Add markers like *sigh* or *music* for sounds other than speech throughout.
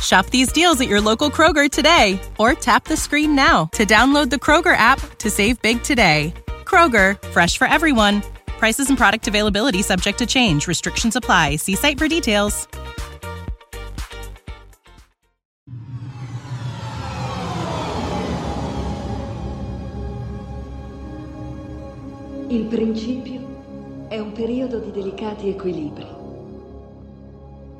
Shop these deals at your local Kroger today or tap the screen now to download the Kroger app to save big today. Kroger, fresh for everyone. Prices and product availability subject to change. Restrictions apply. See site for details. Il principio è un periodo di delicati equilibri.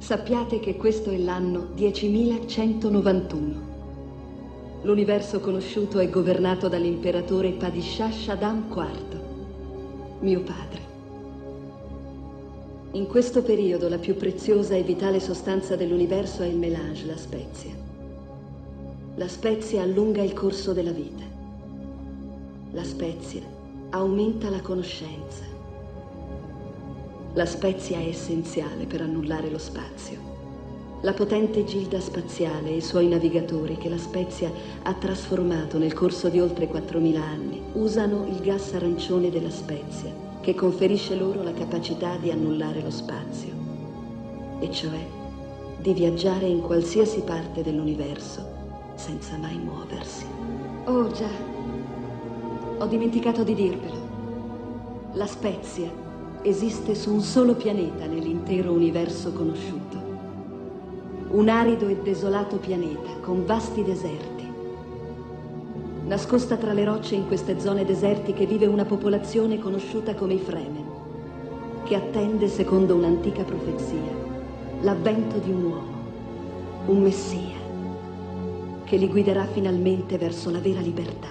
Sappiate che questo è l'anno 10191. L'universo conosciuto è governato dall'imperatore Padishah Shaddam IV, mio padre. In questo periodo la più preziosa e vitale sostanza dell'universo è il melange, la spezia. La spezia allunga il corso della vita. La spezia aumenta la conoscenza. La spezia è essenziale per annullare lo spazio. La potente gilda spaziale e i suoi navigatori che la spezia ha trasformato nel corso di oltre 4.000 anni usano il gas arancione della spezia che conferisce loro la capacità di annullare lo spazio, e cioè di viaggiare in qualsiasi parte dell'universo senza mai muoversi. Oh già, ho dimenticato di dirvelo. La spezia esiste su un solo pianeta nell'intero universo conosciuto. Un arido e desolato pianeta con vasti deserti. Nascosta tra le rocce in queste zone desertiche vive una popolazione conosciuta come i Fremen, che attende, secondo un'antica profezia, l'avvento di un uomo, un messia, che li guiderà finalmente verso la vera libertà.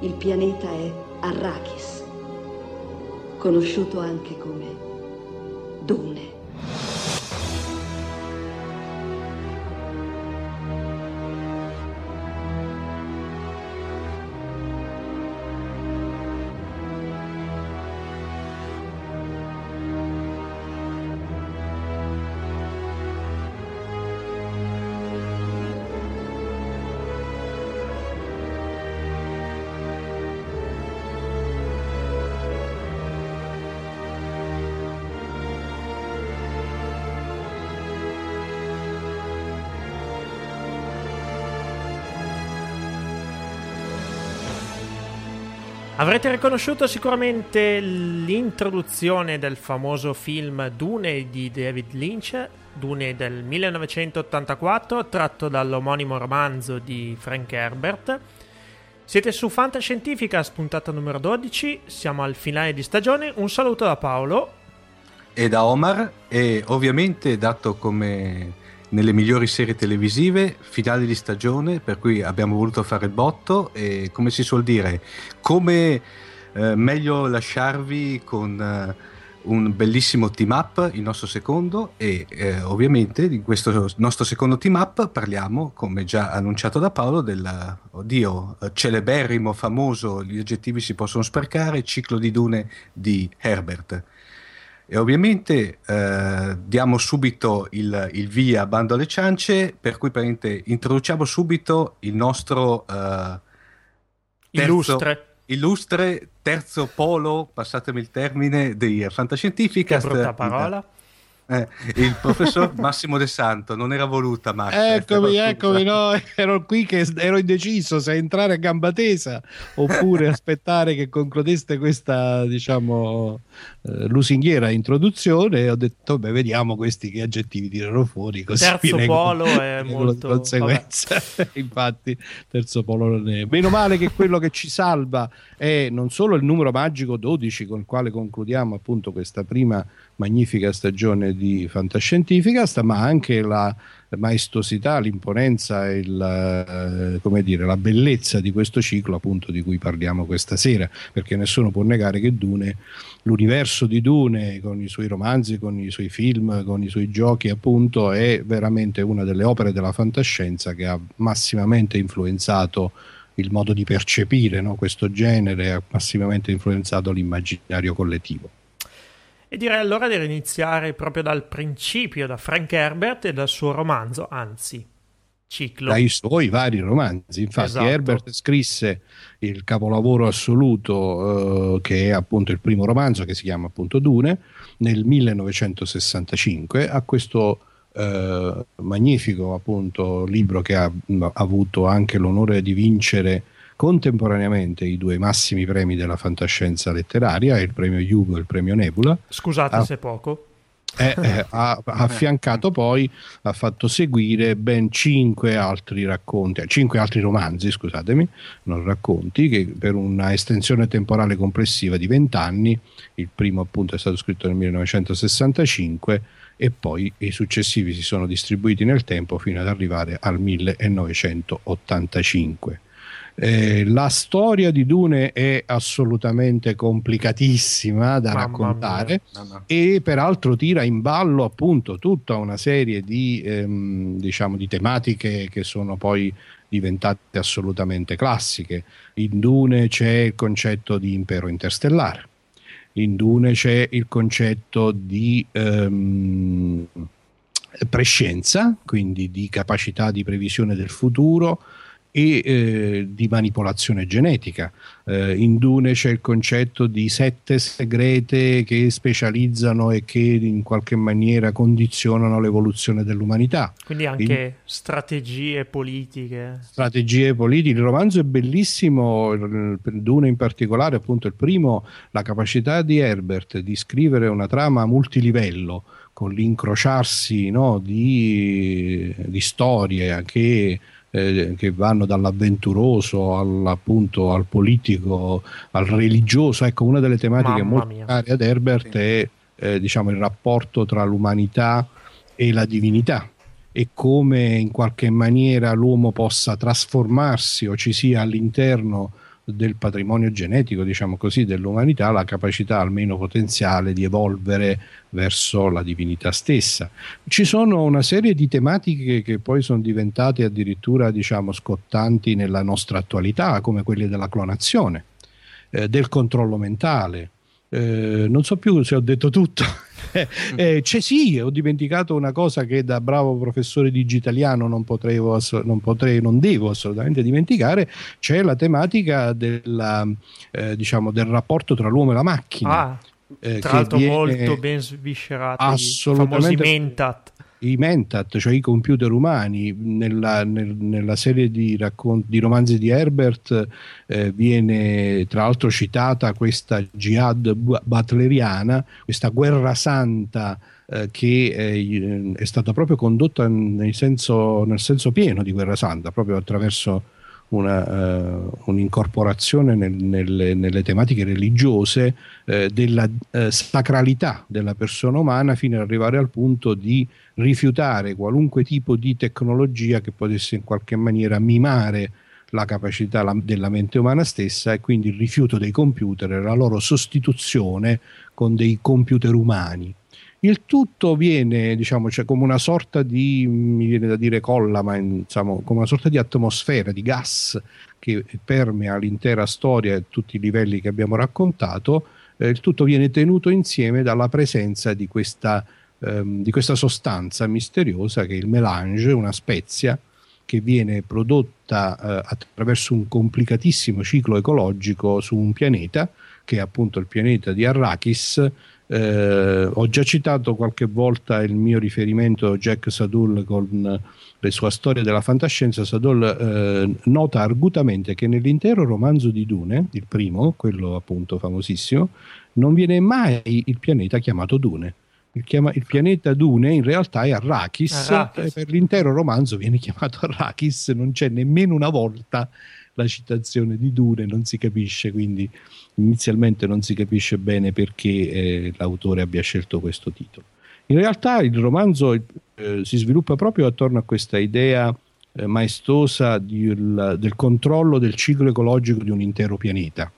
Il pianeta è Arrakis, conosciuto anche come Dune. Avrete riconosciuto sicuramente l'introduzione del famoso film Dune di David Lynch, Dune del 1984, tratto dall'omonimo romanzo di Frank Herbert. Siete su Fantascientifica, spuntata numero 12, siamo al finale di stagione. Un saluto da Paolo. E da Omar, e ovviamente dato come nelle migliori serie televisive, finali di stagione, per cui abbiamo voluto fare il botto e come si suol dire, come eh, meglio lasciarvi con eh, un bellissimo team up, il nostro secondo e eh, ovviamente di questo nostro secondo team up parliamo, come già annunciato da Paolo, del, oddio, celeberrimo, famoso, gli aggettivi si possono sprecare, ciclo di dune di Herbert e ovviamente eh, diamo subito il, il, via bando alle ciance, per cui introduciamo subito il nostro eh, terzo, illustre. illustre terzo polo, passatemi il termine, di Fantascientifica. Che brutta parola. Eh, il professor Massimo De Santo non era voluta Max eccomi eccomi no, ero qui che ero indeciso se entrare a gamba tesa oppure *laughs* aspettare che concludeste questa diciamo eh, lusinghiera introduzione. E ho detto beh vediamo questi che aggettivi tirano fuori così terzo polo è molto conseguenza. *laughs* infatti terzo polo non è. Meno male che quello che ci salva è non solo il numero magico 12 con il quale concludiamo appunto questa prima magnifica stagione di Fantascientificast, ma anche la maestosità, l'imponenza e eh, dire, la bellezza di questo ciclo appunto di cui parliamo questa sera, perché nessuno può negare che Dune, l'universo di Dune con i suoi romanzi, con i suoi film, con i suoi giochi appunto è veramente una delle opere della fantascienza che ha massimamente influenzato il modo di percepire no? questo genere, ha massimamente influenzato l'immaginario collettivo. E direi allora di iniziare proprio dal principio, da Frank Herbert e dal suo romanzo, anzi, ciclo. Dai suoi vari romanzi. Infatti, esatto. Herbert scrisse il capolavoro assoluto, eh, che è appunto il primo romanzo, che si chiama appunto Dune, nel 1965. A questo eh, magnifico appunto libro che ha, ha avuto anche l'onore di vincere contemporaneamente i due massimi premi della fantascienza letteraria, il premio Hugo e il premio Nebula. Scusate ah, se poco. Eh, eh, ha, ha, *laughs* affiancato poi, ha fatto seguire ben cinque altri racconti, cinque altri romanzi, scusatemi, non racconti, che per una estensione temporale complessiva di vent'anni, il primo appunto è stato scritto nel 1965 e poi i successivi si sono distribuiti nel tempo fino ad arrivare al 1985. Eh, la storia di Dune è assolutamente complicatissima da Mamma raccontare no, e peraltro tira in ballo appunto tutta una serie di, ehm, diciamo, di tematiche che sono poi diventate assolutamente classiche. In Dune c'è il concetto di impero interstellare, in Dune c'è il concetto di ehm, prescienza, quindi di capacità di previsione del futuro e eh, di manipolazione genetica. Eh, in Dune c'è il concetto di sette segrete che specializzano e che in qualche maniera condizionano l'evoluzione dell'umanità. Quindi anche in... strategie politiche. Strategie politiche. Il romanzo è bellissimo, Dune in particolare, appunto il primo, la capacità di Herbert di scrivere una trama multilivello con l'incrociarsi no, di, di storie che eh, che vanno dall'avventuroso al, appunto, al politico, al religioso. Ecco, una delle tematiche Mamma molto care ad Herbert sì. è eh, diciamo, il rapporto tra l'umanità e la divinità e come in qualche maniera l'uomo possa trasformarsi o ci sia all'interno del patrimonio genetico, diciamo così, dell'umanità, la capacità almeno potenziale di evolvere verso la divinità stessa. Ci sono una serie di tematiche che poi sono diventate addirittura, diciamo, scottanti nella nostra attualità, come quelle della clonazione, eh, del controllo mentale, eh, non so più se ho detto tutto. Eh, eh c'è sì, ho dimenticato una cosa che da bravo professore di digitaliano non, potrei, non, potrei, non devo assolutamente dimenticare, c'è la tematica della, eh, diciamo, del rapporto tra l'uomo e la macchina. Ah, eh, tra l'altro molto ben sviscerato, assolutamente, famosi Mentat i Mentat, cioè i computer umani, nella, nel, nella serie di, raccont- di, romanzi di Herbert eh, viene tra l'altro citata questa jihad butleriana, questa guerra santa eh, che eh, è stata proprio condotta nel senso, nel senso pieno di guerra santa, proprio attraverso una, uh, un'incorporazione nel, nelle, nelle, tematiche religiose uh, della uh, sacralità della persona umana fino ad arrivare al punto di rifiutare qualunque tipo di tecnologia che potesse in qualche maniera mimare la capacità la, della mente umana stessa e quindi il rifiuto dei computer e la loro sostituzione con dei computer umani. Il tutto viene, diciamo, cioè come una sorta di, mi viene da dire colla, ma insomma, come una sorta di atmosfera, di gas che permea l'intera storia e tutti i livelli che abbiamo raccontato. Eh, il tutto viene tenuto insieme dalla presenza di questa ehm, di questa sostanza misteriosa che è il melange, una spezia che viene prodotta eh, attraverso un complicatissimo ciclo ecologico su un pianeta che è appunto il pianeta di Arrakis Eh, ho già citato qualche volta il mio riferimento Jack Sadul con le sue storie della fantascienza. Sadul eh, nota argutamente che nell'intero romanzo di Dune, il primo, quello appunto famosissimo, non viene mai il pianeta chiamato Dune. Il, chiama, il pianeta Dune in realtà è Arrakis, Arrakis. per l'intero romanzo viene chiamato Arrakis, non c'è nemmeno una volta la citazione di Dune, non si capisce, quindi inizialmente non si capisce bene perché eh, l'autore abbia scelto questo titolo. In realtà il romanzo eh, si sviluppa proprio attorno a questa idea eh, maestosa di, il, del controllo del ciclo ecologico di un intero pianeta,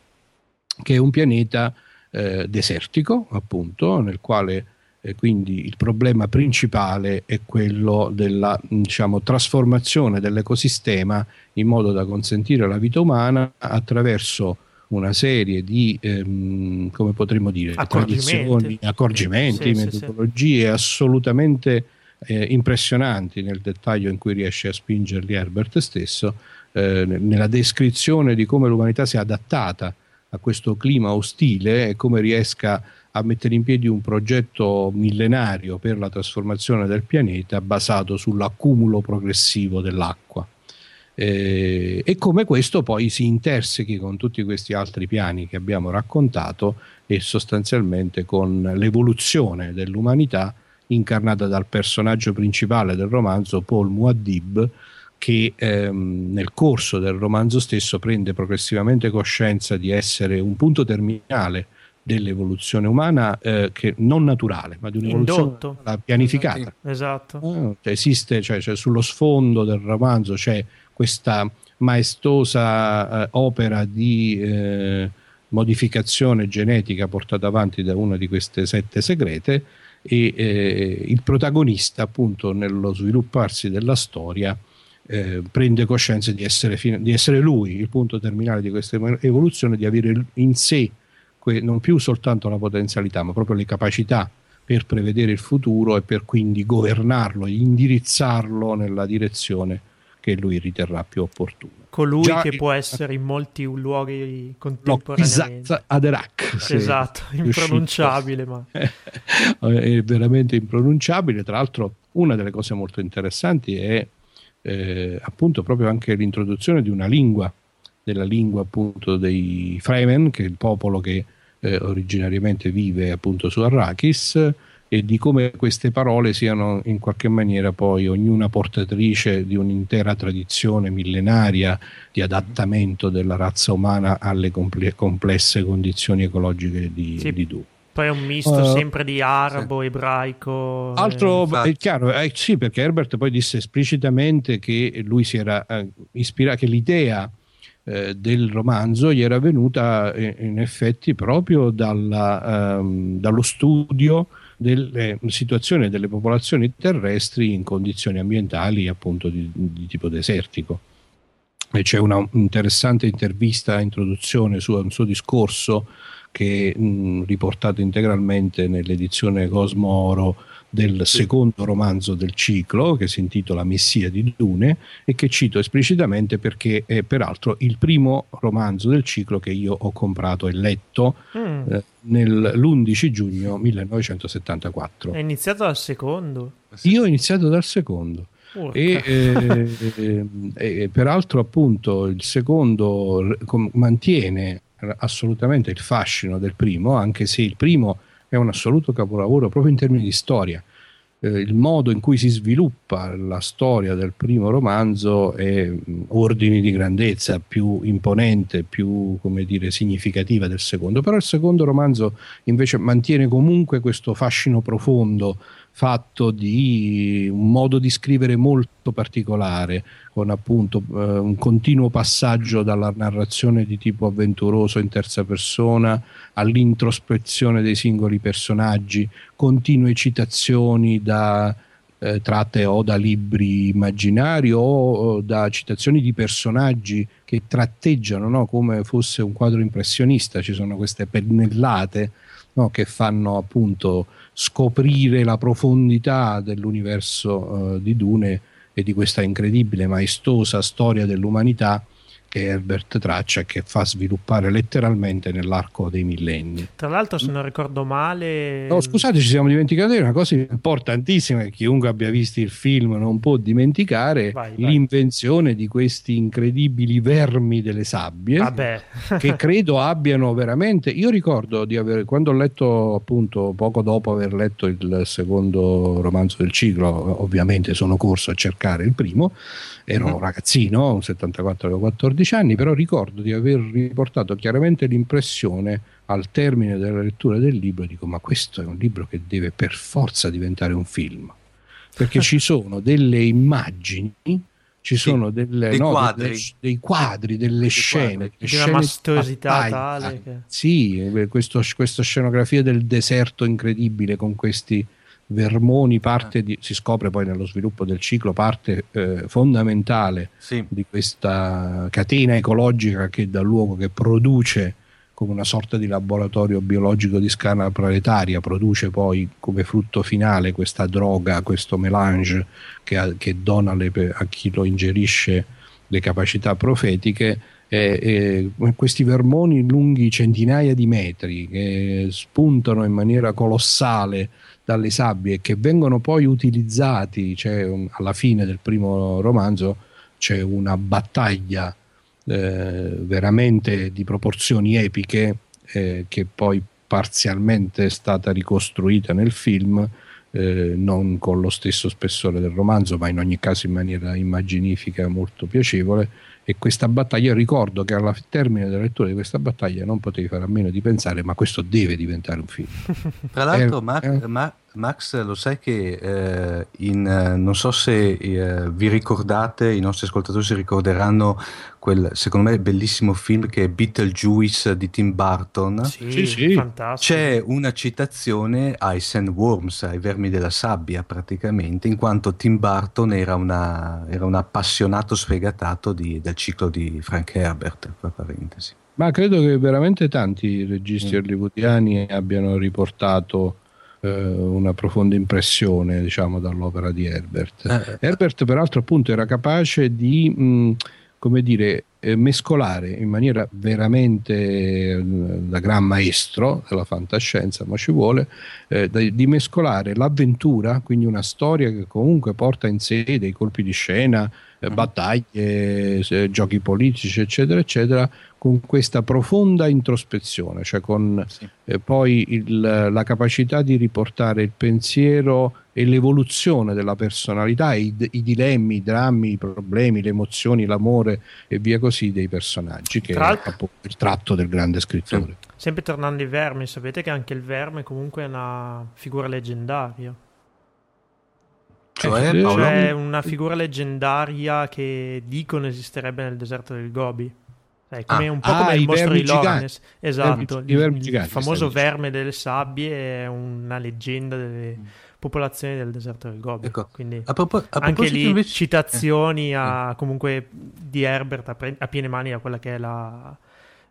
che è un pianeta eh, desertico, appunto, nel quale eh, quindi il problema principale è quello della diciamo, trasformazione dell'ecosistema in modo da consentire la vita umana attraverso una serie di, ehm, come potremmo dire, tradizioni, accorgimenti, sì, metodologie sì, sì. assolutamente eh, impressionanti nel dettaglio in cui riesce a spingerli Herbert stesso, eh, nella descrizione di come l'umanità si è adattata a questo clima ostile e come riesca a mettere in piedi un progetto millenario per la trasformazione del pianeta basato sull'accumulo progressivo dell'acqua. Eh, e come questo poi si intersechi con tutti questi altri piani che abbiamo raccontato e sostanzialmente con l'evoluzione dell'umanità incarnata dal personaggio principale del romanzo Paul Muad'Dib che ehm, nel corso del romanzo stesso prende progressivamente coscienza di essere un punto terminale dell'evoluzione umana eh, che non naturale, ma di un'evoluzione pianificata. Esatto. Eh, cioè esiste, cioè, cioè, sullo sfondo del romanzo c'è questa maestosa eh, opera di eh, modificazione genetica portata avanti da una di queste sette segrete e eh, il protagonista appunto nello svilupparsi della storia eh, prende coscienza di essere, di essere, lui il punto terminale di questa evoluzione, di avere in sé que- non più soltanto la potenzialità, ma proprio le capacità per prevedere il futuro e per quindi governarlo indirizzarlo nella direzione che lui riterrà più opportuna. Colui Già che può essere in molti luoghi contemporaneamente. Aderak. Esatto, impronunciabile, ma... *laughs* è veramente impronunciabile. Tra l'altro una delle cose molto interessanti è eh, appunto proprio anche l'introduzione di una lingua, della lingua appunto dei Fremen, che è il popolo che eh, originariamente vive appunto su Arrakis, e di come queste parole siano in qualche maniera poi ognuna portatrice di un'intera tradizione millenaria di adattamento della razza umana alle comple- complesse condizioni ecologiche di, sì. di Du. Poi è un misto uh, sempre di arabo, sì. ebraico. Altro eh, è chiaro, eh, sì, perché Herbert poi disse esplicitamente che lui si era eh, ispirato, che l'idea eh, del romanzo gli era venuta in, eh, in effetti proprio dalla, ehm, dallo studio delle situazioni delle popolazioni terrestri in condizioni ambientali appunto di, di tipo desertico. E c'è una interessante intervista, introduzione su un suo discorso che è riportato integralmente nell'edizione Cosmo Oro del secondo romanzo del ciclo che si intitola Messia di Dune e che cito esplicitamente perché è peraltro il primo romanzo del ciclo che io ho comprato e letto mm. eh, l'11 giugno 1974. È iniziato dal secondo? Io ho iniziato dal secondo. E, eh, *laughs* eh, eh, peraltro appunto il secondo mantiene assolutamente il fascino del primo, anche se il primo è un assoluto capolavoro proprio in termini di storia. Eh, il modo in cui si sviluppa la storia del primo romanzo è mh, ordini di grandezza più imponente, più come dire, significativa del secondo, però il secondo romanzo invece mantiene comunque questo fascino profondo fatto di un modo di scrivere molto particolare, con appunto eh, un continuo passaggio dalla narrazione di tipo avventuroso in terza persona all'introspezione dei singoli personaggi, continue citazioni da, eh, tratte o da libri immaginari o, da citazioni di personaggi che tratteggiano no, come fosse un quadro impressionista, ci sono queste pennellate no, che fanno appunto scoprire la profondità dell'universo uh, di Dune e di questa incredibile, maestosa storia dell'umanità che Herbert traccia e che fa sviluppare letteralmente nell'arco dei millenni. Tra l'altro, se non ricordo male. No, scusate, ci siamo dimenticati di una cosa importantissima che chiunque abbia visto il film non può dimenticare: vai, vai. l'invenzione di questi incredibili vermi delle sabbie. Vabbè. che credo abbiano veramente. Io ricordo di aver, quando ho letto appunto poco dopo aver letto il secondo romanzo del ciclo, ovviamente sono corso a cercare il primo ero un ragazzino, un 74 avevo 14 anni, però ricordo di aver riportato chiaramente l'impressione al termine della lettura del libro, dico ma questo è un libro che deve per forza diventare un film, perché ci sono delle immagini ci sono delle, dei, no, quadri. Delle, dei quadri, delle dei scene, quadri. una maestosità tale che... sì, questo, questa scenografia del deserto incredibile con questi Vermoni parte di, si scopre poi nello sviluppo del ciclo parte eh, fondamentale sì. di questa catena ecologica che dà luogo, che produce come una sorta di laboratorio biologico di scala planetaria, produce poi come frutto finale questa droga, questo melange che, che dona le, a chi lo ingerisce le capacità profetiche. E, e questi vermoni lunghi centinaia di metri che spuntano in maniera colossale dalle sabbie che vengono poi utilizzati, cioè, alla fine del primo romanzo c'è una battaglia eh, veramente di proporzioni epiche eh, che poi parzialmente è stata ricostruita nel film, eh, non con lo stesso spessore del romanzo, ma in ogni caso in maniera immaginifica molto piacevole. E questa battaglia, ricordo che al termine della lettura di questa battaglia non potevi fare a meno di pensare, ma questo deve diventare un film. *laughs* Tra l'altro, Mar- eh, Mar- Max, lo sai che eh, in, eh, non so se eh, vi ricordate, i nostri ascoltatori si ricorderanno quel, secondo me, bellissimo film che è Beetlejuice di Tim Burton. Sì, sì, sì. fantastico. C'è una citazione ai sandworms, ai vermi della sabbia praticamente, in quanto Tim Burton era, una, era un appassionato sfegatato di, del ciclo di Frank Herbert, tra parentesi. Ma credo che veramente tanti registi mm. hollywoodiani abbiano riportato una profonda impressione diciamo, dall'opera di Herbert. Eh, Herbert peraltro appunto era capace di mh, come dire, eh, mescolare in maniera veramente eh, da gran maestro della fantascienza, ma ci vuole, eh, di mescolare l'avventura, quindi una storia che comunque porta in sé dei colpi di scena, eh, mm. battaglie, giochi politici, eccetera, eccetera, con questa profonda introspezione, cioè con sì. eh, poi il, la capacità di riportare il pensiero e l'evoluzione della personalità, i, i, dilemmi, i drammi, i problemi, le emozioni, l'amore e via così dei personaggi, che Tra è il tratto del grande scrittore. Sì. Sempre tornando ai vermi, sapete che anche il verme comunque è una figura leggendaria. Cioè, cioè una figura leggendaria che dicono esisterebbe nel deserto del Gobi. Eh, come, ah, un po' come ah, il mostro di Loranes, esatto. I vermi, il, il famoso verme delle sabbie è una leggenda delle mm. popolazioni del deserto del Gobi. Ecco, Quindi a propo- a anche lì invece... citazioni eh. a, comunque di Herbert a, pre- a, piene mani a quella che è la,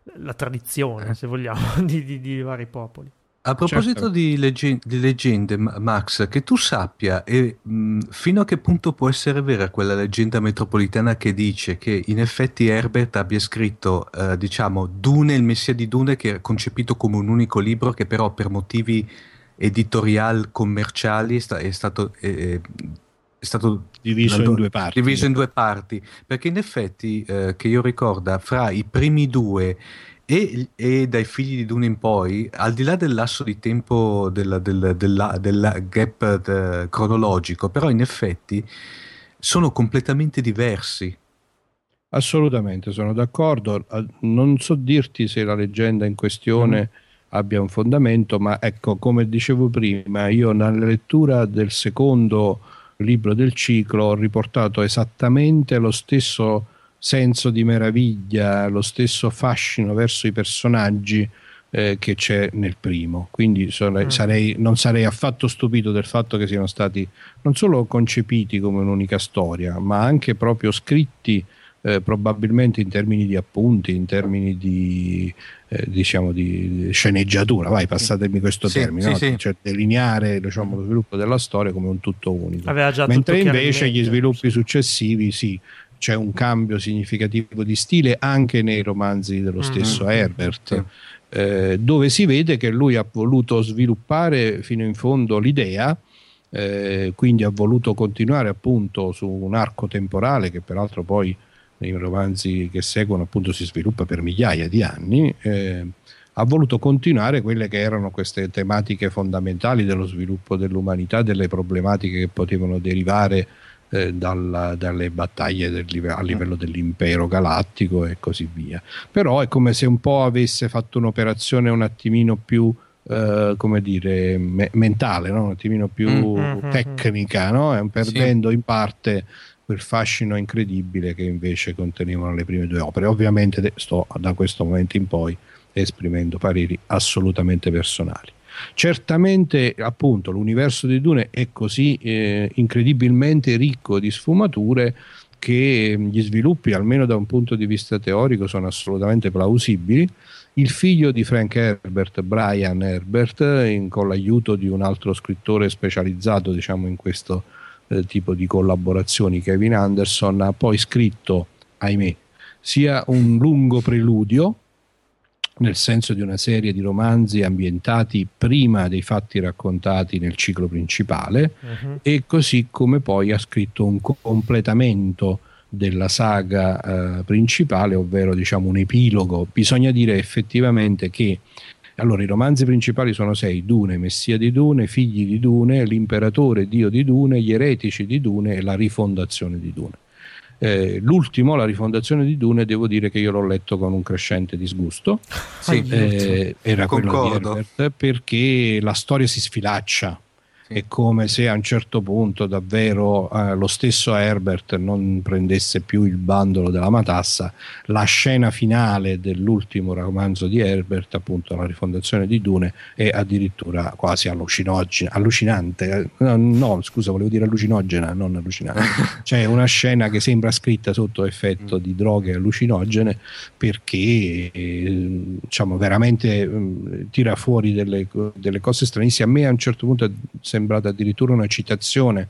la tradizione, eh. se vogliamo, *laughs* di, di, di vari popoli. A proposito certo. di, legge- di, leggende, Max, che tu sappia e, mh, fino a che punto può essere vera quella leggenda metropolitana che dice che in effetti Herbert abbia scritto, eh, diciamo, Dune, il Messia di Dune, che è concepito come un unico libro, che però per motivi editorial commerciali è, sta- è stato... È, è stato diviso, in due, parti, diviso in due parti perché in effetti eh, che io ricorda fra i primi due e, e, dai figli di Dune in poi, al di là del lasso di tempo del, del, del, del gap de, eh, cronologico, però in effetti sono completamente diversi. Assolutamente, sono d'accordo. Non so dirti se la leggenda in questione mm. abbia un fondamento, ma ecco, come dicevo prima, io nella lettura del secondo libro del ciclo ho riportato esattamente lo stesso senso di meraviglia, lo stesso fascino verso i personaggi eh, che c'è nel primo. Quindi sarei, mm. sarei, non sarei affatto stupito del fatto che siano stati non solo concepiti come un'unica storia, ma anche proprio scritti eh, probabilmente in termini di appunti, in termini di, eh, diciamo di sceneggiatura, vai passatemi questo sì, termine, sì, no? sì. cioè delineare diciamo, lo sviluppo della storia come un tutto unico. Mentre invece gli sviluppi successivi sì, c'è un cambio significativo di stile anche nei romanzi dello mm-hmm. stesso mm-hmm. Herbert, eh, dove si vede che lui ha voluto sviluppare fino in fondo l'idea, eh, quindi ha voluto continuare appunto su un arco temporale che peraltro poi nei romanzi che seguono appunto si sviluppa per migliaia di anni. Eh, ha voluto continuare quelle che erano queste tematiche fondamentali dello sviluppo dell'umanità, delle problematiche che potevano derivare eh, dalla, dalle battaglie del, a livello dell'impero galattico e così via. Però è come se un po' avesse fatto un'operazione un attimino più eh, come dire me- mentale, no? un attimino più mm-hmm. tecnica, no? perdendo sì. in parte quel fascino incredibile che invece contenevano le prime due opere. Ovviamente sto da questo momento in poi esprimendo pareri assolutamente personali. Certamente, appunto, l'universo di Dune è così eh, incredibilmente ricco di sfumature che gli sviluppi, almeno da un punto di vista teorico, sono assolutamente plausibili. Il figlio di Frank Herbert, Brian Herbert, in, con l'aiuto di un altro scrittore specializzato diciamo, in questo eh, tipo di collaborazioni, Kevin Anderson, ha poi scritto, ahimè, sia un lungo preludio nel senso di una serie di romanzi ambientati prima dei fatti raccontati nel ciclo principale uh-huh. e così come poi ha scritto un completamento della saga eh, principale, ovvero diciamo un epilogo. Bisogna dire effettivamente che allora, i romanzi principali sono sei: Dune, Messia di Dune, Figli di Dune, L'imperatore Dio di Dune, Gli eretici di Dune e la rifondazione di Dune. Eh, l'ultimo, la rifondazione di Dune, devo dire che io l'ho letto con un crescente disgusto. Sì, eh, era Concordo. quello di Herbert, perché la storia si sfilaccia è come se a un certo punto davvero eh, lo stesso Herbert non prendesse più il bandolo della matassa. La scena finale dell'ultimo romanzo di Herbert, appunto la rifondazione di Dune, è addirittura quasi allucinante. No, no, scusa, volevo dire allucinogena, non allucinante. *laughs* C'è una scena che sembra scritta sotto effetto di droghe allucinogene perché eh, diciamo veramente eh, tira fuori delle, delle cose stranissime. A me a un certo punto sembrata addirittura una citazione,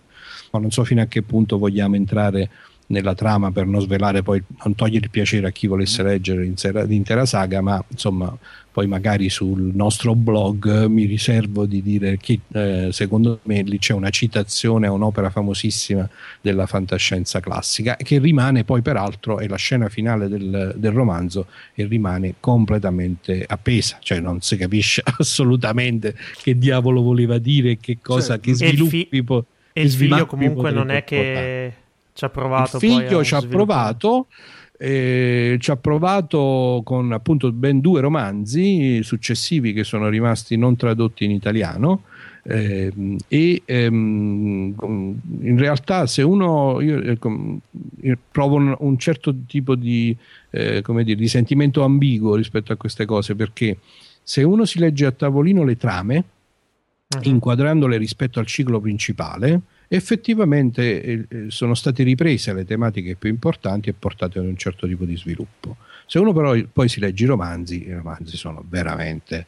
ma non so fino a che punto vogliamo entrare nella trama per non svelare poi non togliere il piacere a chi volesse leggere l'intera saga ma insomma poi magari sul nostro blog mi riservo di dire che eh, secondo me lì c'è una citazione a un'opera famosissima della fantascienza classica che rimane poi peraltro è la scena finale del, del romanzo e rimane completamente appesa. Cioè non si capisce *laughs* assolutamente che diavolo voleva dire che cosa cioè, che sviluppi e il, fi- e il figlio comunque non è che ci ha provato. Il figlio ci ha provato. Eh, ci ha provato con appunto ben due romanzi successivi che sono rimasti non tradotti in italiano eh, e ehm, in realtà se uno io, eh, provo un, un, certo tipo di, eh, come dire, di sentimento ambiguo rispetto a queste cose perché se uno si legge a tavolino le trame uh-huh. inquadrandole rispetto al ciclo principale effettivamente eh, eh, sono state riprese le tematiche più importanti e portate ad un certo tipo di sviluppo. Se uno però poi si legge i romanzi, i romanzi sono veramente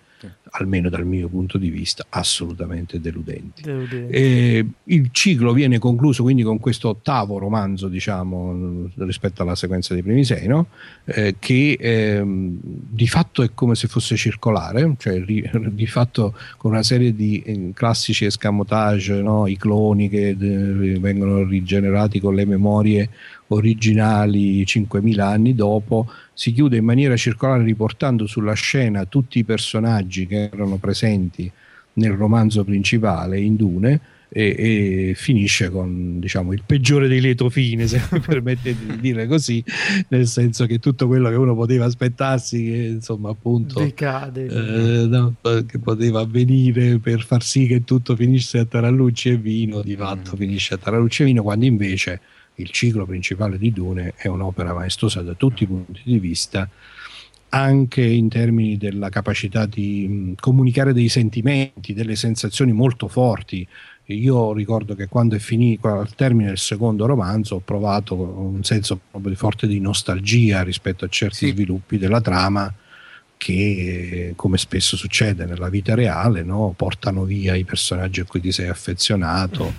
almeno dal mio punto di vista, assolutamente deludenti. deludenti. il ciclo viene concluso quindi con questo ottavo romanzo, diciamo, rispetto alla sequenza dei primi sei, no? eh, che eh, di fatto è come se fosse circolare, cioè ri, *laughs* di fatto con una serie di eh, classici escamotage, no? i cloni che eh, vengono rigenerati con le memorie originali 5.000 anni dopo, si chiude in maniera circolare riportando sulla scena tutti i personaggi che erano presenti nel romanzo principale in Dune e, e finisce con diciamo, il peggiore dei lieto fine, se mi permette di dire così, nel senso che tutto quello che uno poteva aspettarsi, che insomma appunto Decade, eh, no, che poteva avvenire per far sì che tutto finisse a tarallucci e vino, di fatto mm. finisce a tarallucci e vino, quando invece il ciclo principale di Dune è un'opera maestosa da tutti i punti di vista, anche in termini della capacità di comunicare dei sentimenti, delle sensazioni molto forti. Io ricordo che quando è finito, al termine del secondo romanzo, ho provato un senso proprio forte di nostalgia rispetto a certi sì. sviluppi della trama che, come spesso succede nella vita reale, no? portano via i personaggi a cui ti sei affezionato.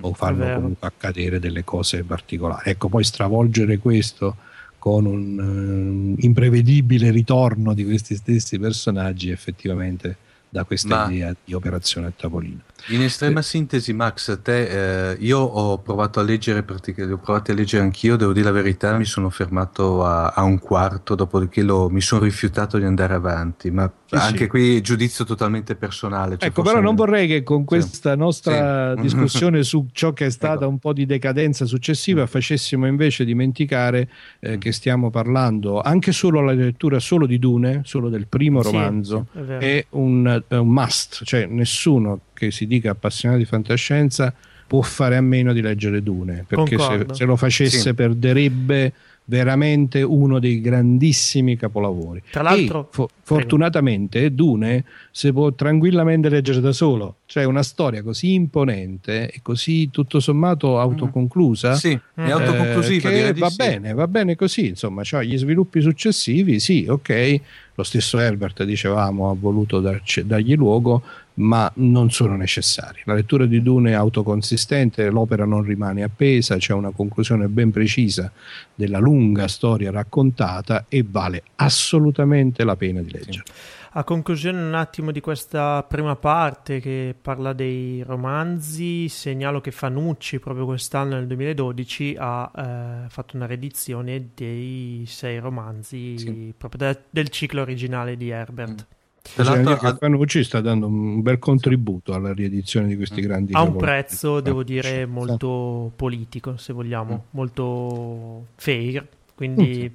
O fanno comunque accadere delle cose particolari. Ecco, poi stravolgere questo con un uh, imprevedibile ritorno di questi stessi personaggi effettivamente da questa Ma idea di operazione a tavolino. In estrema eh. sintesi, Max, te, eh, io ho provato a leggere, praticamente, ho provato a leggere anch'io, devo dire la verità, mi sono fermato a, a un quarto, dopodiché lo, mi sono rifiutato di andare avanti, ma sì, anche sì. qui giudizio totalmente personale. Cioè ecco, però non vorrei che con questa sì. nostra *laughs* discussione su ciò che è stata ecco. un po' di decadenza successiva facessimo invece dimenticare eh, mm. che stiamo parlando anche solo alla lettura solo di Dune, solo del primo romanzo, è, è, un, è un must, cioè nessuno che si dica appassionato di fantascienza può fare a meno di leggere Dune, perché se, se, lo facesse sì. perderebbe veramente uno dei grandissimi capolavori. Tra l'altro, fo- fortunatamente Dune si può tranquillamente leggere da solo, cioè una storia così imponente e così tutto sommato mm. autoconclusa. Sì, è mm. autoconclusiva. Eh, va sì. bene, va bene così, insomma, cioè gli sviluppi successivi, sì, ok, lo stesso Herbert, dicevamo, ha voluto darci, dargli luogo, ma non sono necessari. La lettura di Dune è autoconsistente, l'opera non rimane appesa, c'è una conclusione ben precisa della lunga storia raccontata e vale assolutamente la pena di leggere. Sì. A conclusione un attimo di questa prima parte che parla dei romanzi, segnalo che Fanucci proprio quest'anno nel 2012 ha eh, fatto una riedizione dei sei romanzi sì. proprio de- del ciclo originale di Herbert. Mm. L'altro, Fanucci sta dando un bel contributo alla riedizione di questi mm. grandi a un prezzo, devo dire, molto politico, se vogliamo, mm. molto fair. Quindi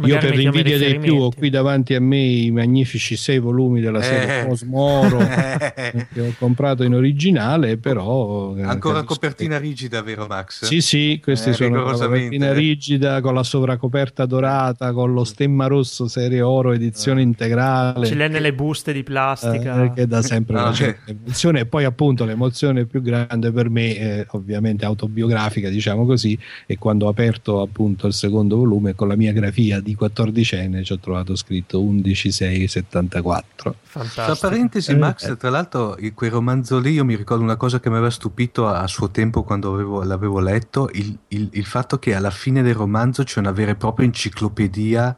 mm. Io per l'invidia dei più ho qui davanti a me i magnifici sei volumi della serie eh. Cosmoro *laughs* che ho comprato in originale, però... Eh, Ancora copertina rigida, vero Max? Sì, sì, questi eh, sono copertina rigida con la sovracoperta dorata, con lo stemma rosso serie oro edizione eh. integrale. Ce l'è nelle buste di plastica. Eh, che dà sempre una certa emozione e poi appunto l'emozione più grande per me, ovviamente autobiografica diciamo così, è quando ho aperto appunto il secondo volume con la mia grafia di 14enne ci ho trovato scritto 11674. Fantastico. Tra parentesi, eh, Max, eh. tra l'altro, quel romanzo lì, io mi ricordo una cosa che mi aveva stupito a, a suo tempo quando avevo, l'avevo letto: il, il, il fatto che alla fine del romanzo c'è una vera e propria enciclopedia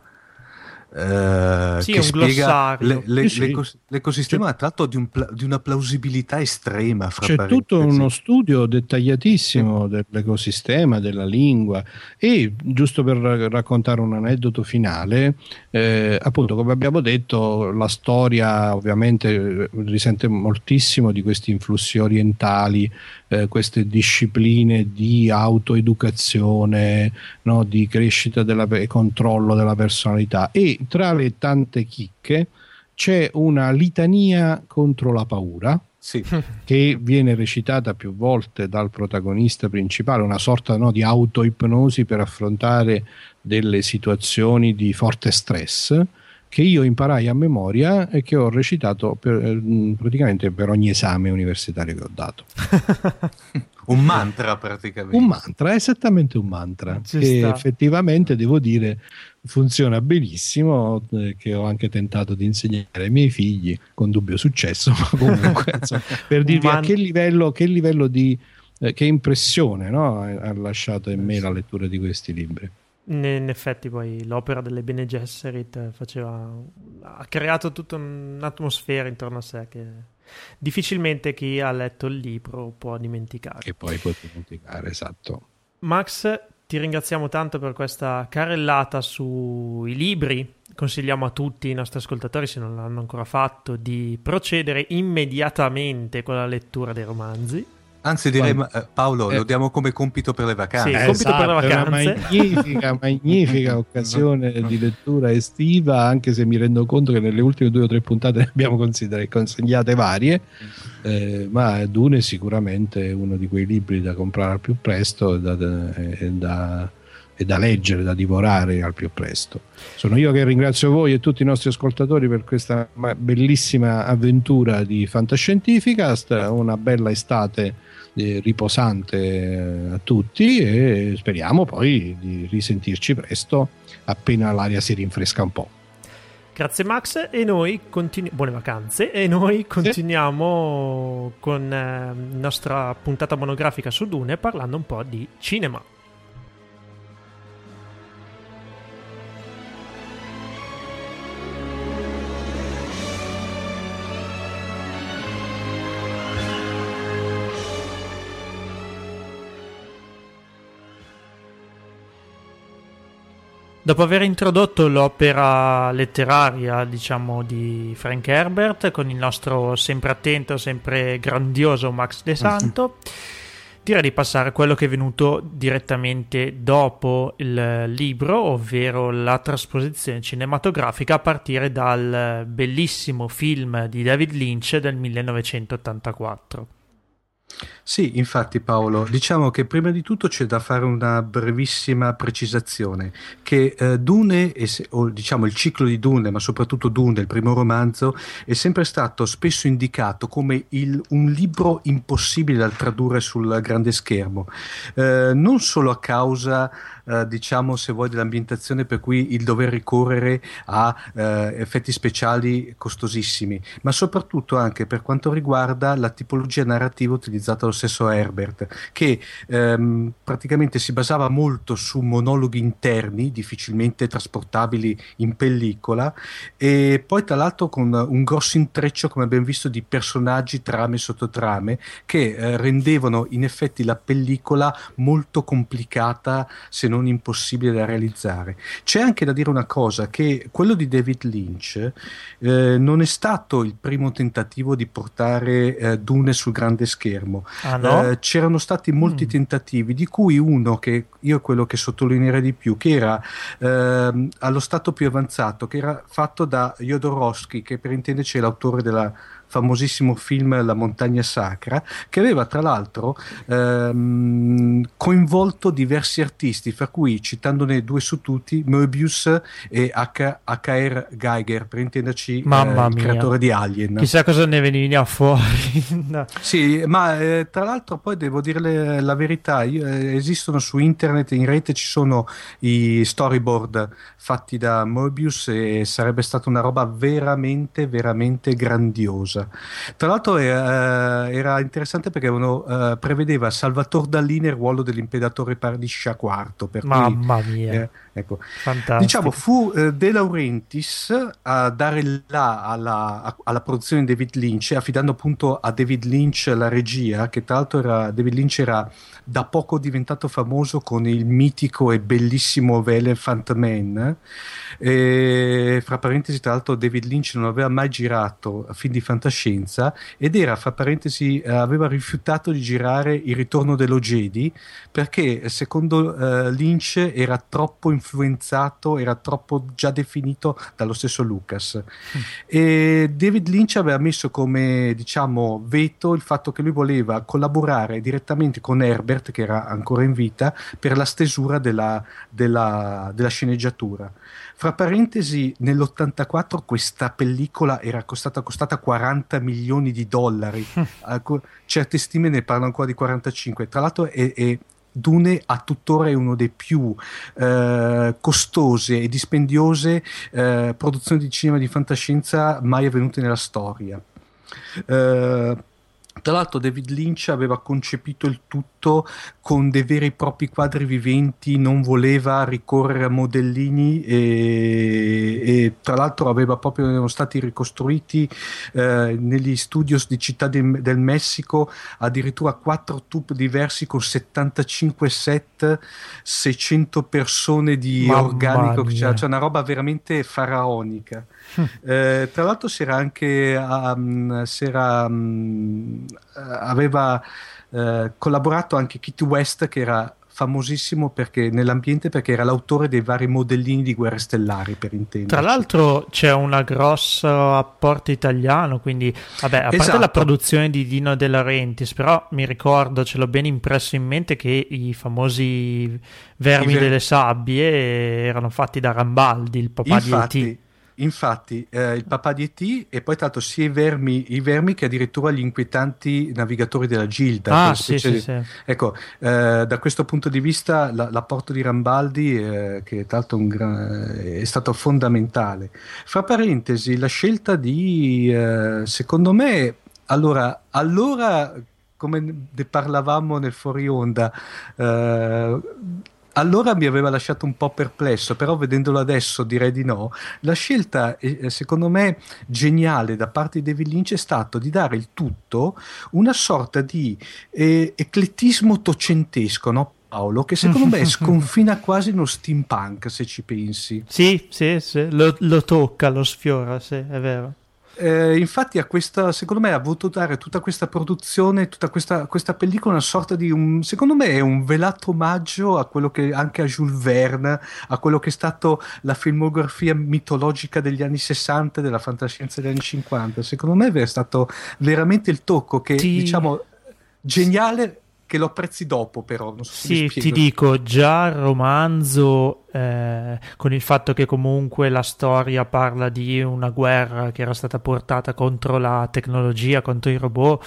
eh, sì, che spiega le, le, sì, sì. l'ecosistema c'è, tratto di, un, di, una plausibilità estrema. c'è tutto uno studio dettagliatissimo dell'ecosistema, della lingua e giusto per raccontare un aneddoto finale, eh, appunto come abbiamo detto la storia ovviamente risente moltissimo di questi influssi orientali eh, queste discipline di autoeducazione, no, di crescita della, e controllo della personalità e tra le tante chicche c'è una litania contro la paura. Sì. *laughs* che viene recitata più volte dal protagonista principale, una sorta no, di autoipnosi per affrontare delle situazioni di forte stress che io imparai a memoria e che ho recitato per, eh, praticamente per ogni esame universitario che ho dato. *laughs* un mantra praticamente. Un mantra, esattamente un mantra, Ci che sta. effettivamente devo dire funziona benissimo, eh, che ho anche tentato di insegnare ai miei figli con dubbio successo, *laughs* ma comunque insomma, per dirvi man- a che livello, che livello di... Eh, che impressione no? ha lasciato in me la lettura di questi libri. In effetti poi l'opera delle Bene Gesserit faceva, ha creato tutta un'atmosfera intorno a sé che difficilmente chi ha letto il libro può dimenticare. Che poi può dimenticare, esatto. Max, ti ringraziamo tanto per questa carrellata sui libri. Consigliamo a tutti i nostri ascoltatori, se non l'hanno ancora fatto, di procedere immediatamente con la lettura dei romanzi. Anzi, direi Quando... Eh, Paolo, eh. lo diamo come compito per le vacanze. Sì, eh, compito esatto, per le esatto, vacanze. Una magnifica, magnifica *laughs* occasione di lettura estiva, anche se mi rendo conto che nelle ultime due o tre puntate ne *laughs* abbiamo consigliate varie. Eh, ma Dune è sicuramente uno di quei libri da comprare al più presto e da, e da, e da leggere, da divorare al più presto. Sono io che ringrazio voi e tutti i nostri ascoltatori per questa bellissima avventura di Fantascientificast, una bella estate eh, riposante eh, a tutti e speriamo poi di risentirci presto appena l'aria si rinfresca un po'. Grazie Max e noi continu- buone vacanze e noi continuiamo sì. con eh, la nostra puntata monografica su Dune parlando un po' di cinema. Dopo aver introdotto l'opera letteraria, diciamo, di Frank Herbert con il nostro sempre attento, sempre grandioso Max De Santo, direi di passare a quello che è venuto direttamente dopo il libro, ovvero la trasposizione cinematografica a partire dal bellissimo film di David Lynch del 1984. Sì, infatti Paolo, diciamo che prima di tutto c'è da fare una brevissima precisazione, che eh, Dune, se, o diciamo il ciclo di Dune, ma soprattutto Dune, il primo romanzo, è sempre stato spesso indicato come il, un libro impossibile da tradurre sul grande schermo, eh, non solo a causa eh, diciamo se vuoi dell'ambientazione per cui il dover ricorrere a eh, effetti speciali costosissimi. Ma soprattutto anche per quanto riguarda la tipologia narrativa utilizzata dallo stesso Herbert che ehm, praticamente si basava molto su monologhi interni difficilmente trasportabili in pellicola e poi tra l'altro con un grosso intreccio come abbiamo visto di personaggi trame e sottotrame che eh, rendevano in effetti la pellicola molto complicata se non non impossibile da realizzare. C'è anche da dire una cosa, che quello di David Lynch eh, non è stato il primo tentativo di portare eh, Dune sul grande schermo. Ah, no? eh, c'erano stati molti mm. tentativi, di cui uno che io è quello che sottolineerei di più, che era ehm, allo stato più avanzato, che era fatto da Jodorowsky, che per intenderci è l'autore della famosissimo film La montagna sacra, che aveva tra l'altro ehm, coinvolto diversi artisti, fra cui citandone due su tutti, Möbius e H- H.R. Geiger, per intenderci eh, il creatore di Alien. Chissà cosa ne veniva fuori. *laughs* no. Sì, ma eh, tra l'altro poi devo dirle la verità, io, eh, esistono su internet, in rete ci sono i storyboard fatti da Möbius e sarebbe stata una roba veramente, veramente grandiosa cosa. Tra l'altro era, eh, era interessante perché uno, uh, prevedeva Salvatore Dalì nel ruolo dell'imperatore Paradiscia IV. Per Mamma cui, mia. Eh, ecco. Diciamo, fu uh, De Laurentiis a dare là alla, a, alla produzione di David Lynch, affidando appunto a David Lynch la regia, che tra l'altro era, David Lynch era da poco diventato famoso con il mitico e bellissimo Elephant Man. E, fra parentesi, tra l'altro, David Lynch non aveva mai girato film di fantascienza ed era, fra parentesi, eh, aveva rifiutato di girare Il ritorno dello Jedi perché, secondo uh, Lynch, era troppo influenzato, era troppo già definito dallo stesso Lucas. Mm. E David Lynch aveva messo come, diciamo, veto il fatto che lui voleva collaborare direttamente con Herbert Ebert, che era ancora in vita, per la stesura della, della, della sceneggiatura. Fra parentesi, nell'84 questa pellicola era costata, costata 40 milioni di dollari, *laughs* certe stime ne parlano ancora di 45. Tra l'altro è, è Dune a tuttora è uno dei più eh, costose e dispendiose eh, produzioni di cinema di fantascienza mai avvenute nella storia. Eh, tra l'altro David Lynch aveva concepito il tutto con dei veri e propri quadri viventi, non voleva ricorrere a modellini e, e tra l'altro aveva proprio, erano stati ricostruiti eh, negli studios di Città de, del Messico addirittura quattro tube diversi con 75 set, 600 persone di Mamma organico, cioè, cioè una roba veramente faraonica. Eh, tra l'altro si era anche um, si era, um, aveva uh, collaborato anche Kitty West che era famosissimo perché, nell'ambiente perché era l'autore dei vari modellini di Guerre Stellari per intendere. Tra l'altro c'è un grosso apporto italiano, quindi vabbè, a parte esatto. la produzione di Dino De Laurentiis, però mi ricordo, ce l'ho ben impresso in mente che i famosi Vermi ver- delle Sabbie erano fatti da Rambaldi, il papà Infatti, di E.T. infatti, eh, il papà di E.T. e poi tra l'altro sia i vermi, i vermi che addirittura gli inquietanti navigatori della Gilda. Ah, sì, sì, sì. Ecco, eh, da questo punto di vista la, l'apporto di Rambaldi, eh, che tra l'altro è stato fondamentale. Fra parentesi, la scelta di, eh, secondo me, allora, allora come ne parlavamo nel fuori onda, eh, allora mi aveva lasciato un po' perplesso, però vedendolo adesso direi di no. La scelta, eh, secondo me, geniale da parte di David Lynch è stato di dare il tutto una sorta di eh, eclettismo tocentesco, no? Paolo, che secondo me *laughs* sconfina quasi uno steampunk se ci pensi. Sì, sì, sì, lo, lo tocca, lo sfiora, sì, è vero. Eh, infatti, a questa, secondo me, ha voluto dare tutta questa produzione, tutta questa, questa, pellicola, una sorta di un, secondo me, è un velato omaggio a quello che anche a Jules Verne, a quello che è stato la filmografia mitologica degli anni 60 della fantascienza degli anni 50. Secondo me è stato veramente il tocco che, sì. diciamo, geniale che lo apprezzi dopo, però. Non so sì, ti dico, già il romanzo, eh, con il fatto che comunque la storia parla di una guerra che era stata portata contro la tecnologia, contro i robot,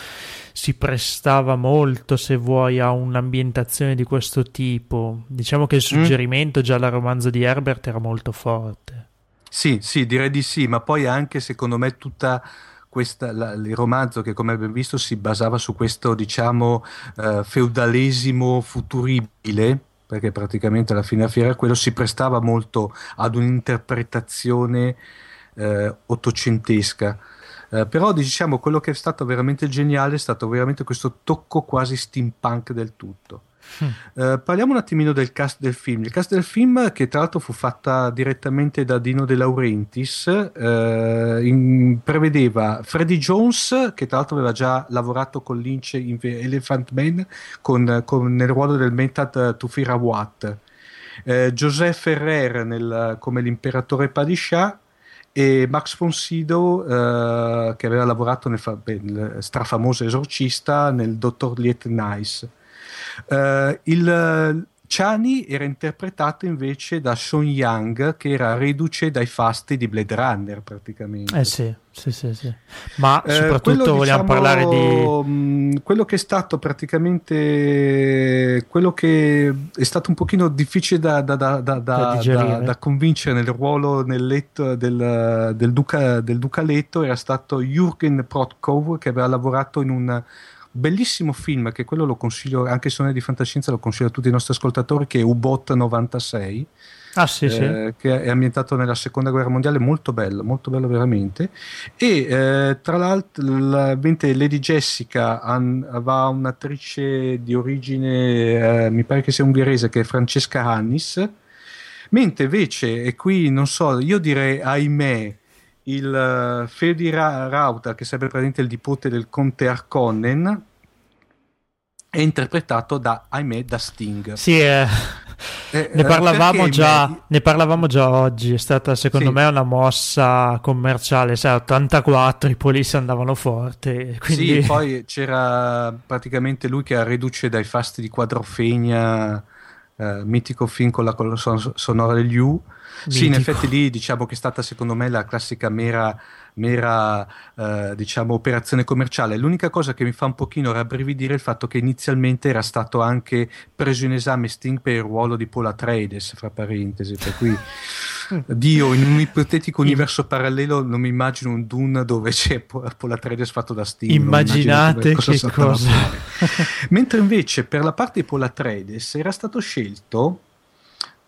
si prestava molto, se vuoi, a un'ambientazione di questo tipo. Diciamo che il mm. suggerimento mm. già dal romanzo di Herbert era molto forte. Sì, sì, direi di sì, ma poi anche secondo me tutta questa, la, il romanzo che come abbiamo visto si basava su questo diciamo uh, feudalesimo futuribile perché praticamente alla fine della fiera quello si prestava molto ad un'interpretazione uh, ottocentesca. Uh, però diciamo quello che è stato veramente geniale è stato veramente questo tocco quasi steampunk del tutto Uh, parliamo un attimino del cast del film. Il cast del film, che tra l'altro fu fatta direttamente da Dino De Laurentiis, uh, in, prevedeva Freddie Jones, che tra l'altro aveva già lavorato con Lynch in Elephant Man, con, con, nel ruolo del Mentat Tufira Watt. Uh, Joseph Ferrer nel, come l'imperatore Padishah e Max von Sydow uh, che aveva lavorato nel, nel strafamoso esorcista nel Dottor Liet Nice Uh, il Chani era interpretato invece da Sean Young, che era reduce dai fasti di Blade Runner praticamente. Eh sì, sì, sì, sì. Ma eh, soprattutto quello, vogliamo diciamo, parlare di... Mm, quello che è stato praticamente... Quello che è stato un pochino difficile da, da, da, da convincere nel ruolo nel letto del, del, duca, del Duca Letto era stato Jürgen Protkov, che aveva lavorato in un bellissimo film che quello lo consiglio anche se non è di fantascienza lo consiglio a tutti i nostri ascoltatori che è U-Bot 96 ah, sì, eh, sì. che è ambientato nella seconda guerra mondiale molto bello molto bello veramente e eh, tra l'altro la, Lady Jessica han, va un'attrice di origine eh, mi pare che sia ungherese che è Francesca Hannis mentre invece e qui non so io direi ahimè il uh, Fedi Ra- Rauta, che sarebbe praticamente il nipote del conte Arconnen, è interpretato da, ahimè, da Sting. Sì, eh, eh, ne, parlavamo già, me... ne, parlavamo già, oggi, è stata secondo sì. me una mossa commerciale, sai, 84 i polizi andavano forte. Quindi... Sì, poi *laughs* c'era praticamente lui che era reduce dai fasti di Quadrofegna, eh, mitico film con la colonna sonora degli U, sì, in effetti lì diciamo che è stata secondo me la classica mera, mera eh, diciamo, operazione commerciale. L'unica cosa che mi fa un pochino rabbrividire è il fatto che inizialmente era stato anche preso in esame Sting per il ruolo di Paul Atreides, fra parentesi, per cui *laughs* Dio, in un ipotetico universo parallelo non mi immagino un Dune dove c'è Paul Atreides fatto da Sting. Immaginate cosa che cosa. *laughs* Mentre invece per la parte di Paul Atreides era stato scelto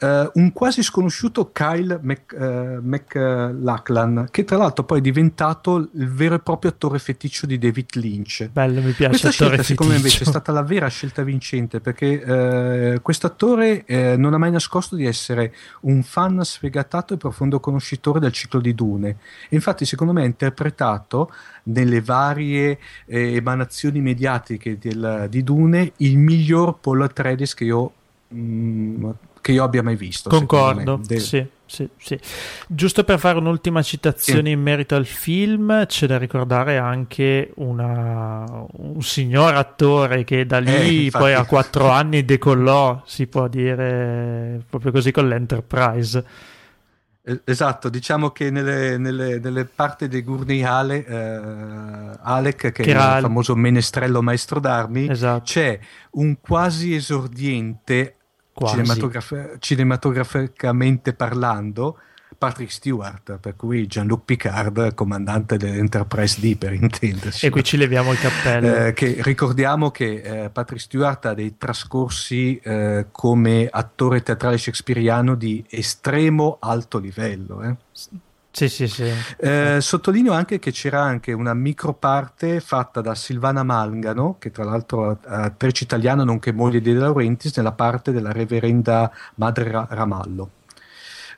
Uh, un quasi sconosciuto Kyle Mc, uh, McLachlan, che tra l'altro poi è diventato il vero e proprio attore feticcio di David Lynch. Bello, mi piace. Questa scelta, secondo me, invece è stata la vera scelta vincente perché uh, questo attore uh, non ha mai nascosto di essere un fan sfegatato e profondo conoscitore del ciclo di Dune. E infatti, secondo me, ha interpretato nelle varie eh, emanazioni mediatiche del, di Dune il miglior Paul Atreides che io. Mm, che io abbia mai visto. Concordo, sì, sì, sì. Giusto per fare un'ultima citazione in merito al film, c'è da ricordare anche una, un signor attore che da lì eh, poi a quattro anni decollò, si può dire proprio così, con l'Enterprise. Esatto, diciamo che nelle, nelle, nelle parti di Gurney Ale, eh, Alec, che, che era il famoso menestrello maestro d'armi, esatto. c'è un quasi esordiente. Cinematograf- cinematograficamente parlando Patrick Stewart, per cui Jean-Luc Picard, comandante dell'Enterprise D per intenderci. E qui ci leviamo il cappello. Eh, che ricordiamo che eh, Patrick Stewart ha dei trascorsi eh, come attore teatrale shakespeariano di estremo alto livello. Eh. Sì, sì, sì. Eh, sottolineo anche che c'era anche una microparte fatta da Silvana Malgano, che tra l'altro è attrice italiana nonché moglie di De Laurentiis, nella parte della reverenda Madre Ramallo.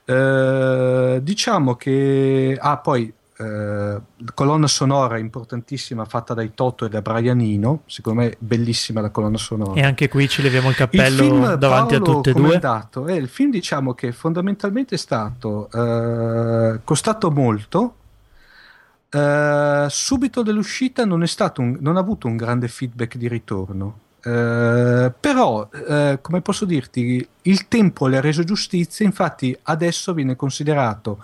Eh, diciamo che ah, poi eh, colonna sonora importantissima fatta dai Toto e da Brian Eno, secondo me bellissima la colonna sonora. E anche qui ci leviamo il cappello il film, davanti Paolo, a tutte e due. Dato, eh, il film diciamo che fondamentalmente è stato eh, costato molto. Uh, subito dall'uscita non, è stato un, non ha avuto un grande feedback di ritorno eh, però, eh, come posso dirti, il tempo le ha reso giustizia, infatti adesso viene considerato,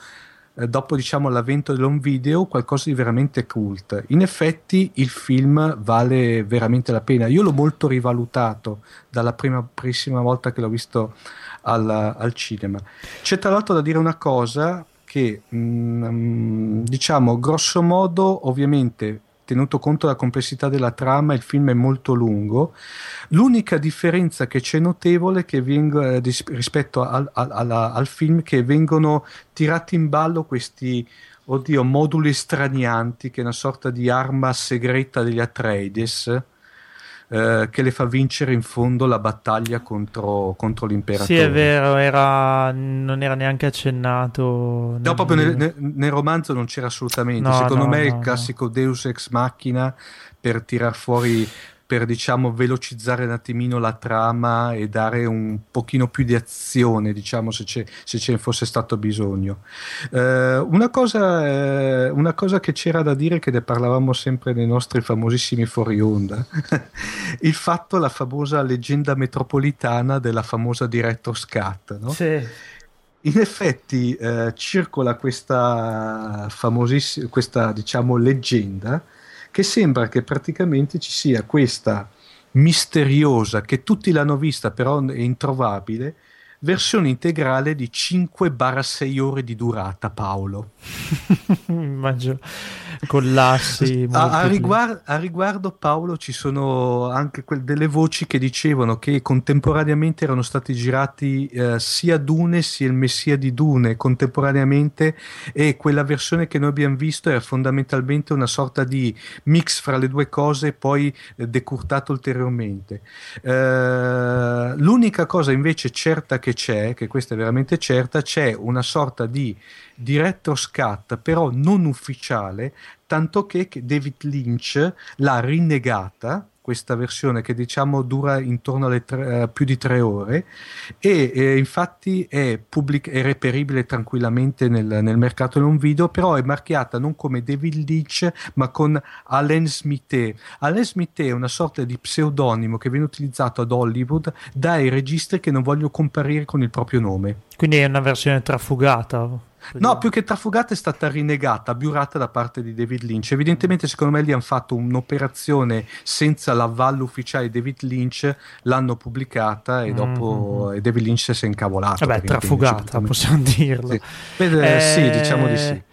eh, dopo diciamo, l'avvento dell'home video, qualcosa di veramente cult. In effetti il film vale veramente la pena. Io l'ho molto rivalutato dalla prima, primissima volta che l'ho visto al, al cinema. C'è tra l'altro da dire una cosa che, mh, mm, diciamo, grosso modo, ovviamente tenuto conto della complessità della trama, il film è molto lungo. L'unica differenza che c'è notevole che venga, eh, rispetto al, al, al, film è che vengono tirati in ballo questi oddio, moduli stranianti, che è una sorta di arma segreta degli Atreides eh, che le fa vincere in fondo la battaglia contro, contro l'imperatore. Sì, è vero, era, non era neanche accennato. No, proprio nel, nel, nel, romanzo non c'era assolutamente. No, Secondo no, me no, è il classico Deus ex machina per tirar fuori per diciamo velocizzare un attimino la trama e dare un pochino più di azione diciamo se, se ce ne fosse stato bisogno eh, una, cosa, eh, una, cosa, che c'era da dire che ne parlavamo sempre nei nostri famosissimi fuori onda *laughs* il fatto la famosa leggenda metropolitana della famosa director's cut no? sì in effetti eh, circola questa famosissima questa diciamo leggenda che sembra che praticamente ci sia questa misteriosa, che tutti l'hanno vista però è introvabile, versione integrale di 5-6 ore di durata, Paolo. *laughs* Immagino collassi. A, a, riguardo, a, riguardo, Paolo, ci sono anche que- delle voci che dicevano che contemporaneamente erano stati girati eh, sia Dune sia il Messia di Dune contemporaneamente e quella versione che noi abbiamo visto era fondamentalmente una sorta di mix fra le due cose poi eh, decurtato ulteriormente. Eh, l'unica cosa invece certa che c'è, che questa è veramente certa, c'è una sorta di director's cut, però non ufficiale, tanto che David Lynch l'ha rinnegata questa versione che diciamo dura intorno alle tre, uh, più di tre ore e eh, infatti è, pubblic- è, reperibile tranquillamente nel, nel mercato. Non video però è marchiata non come David Lynch ma con Alain Smith Alain Smith è una sorta di pseudonimo che viene utilizzato ad Hollywood dai registi che non vogliono comparire con il proprio nome. Quindi è una versione trafugata No, più che trafugata è stata rinnegata, abiurata da parte di David Lynch. Evidentemente, secondo me, gli hanno fatto un'operazione senza l'avallo ufficiale di David Lynch, l'hanno pubblicata e dopo mm-hmm. David Lynch si è incavolato. Vabbè, trafugata, possiamo dirlo. Sì, Beh, eh... sì diciamo di sì.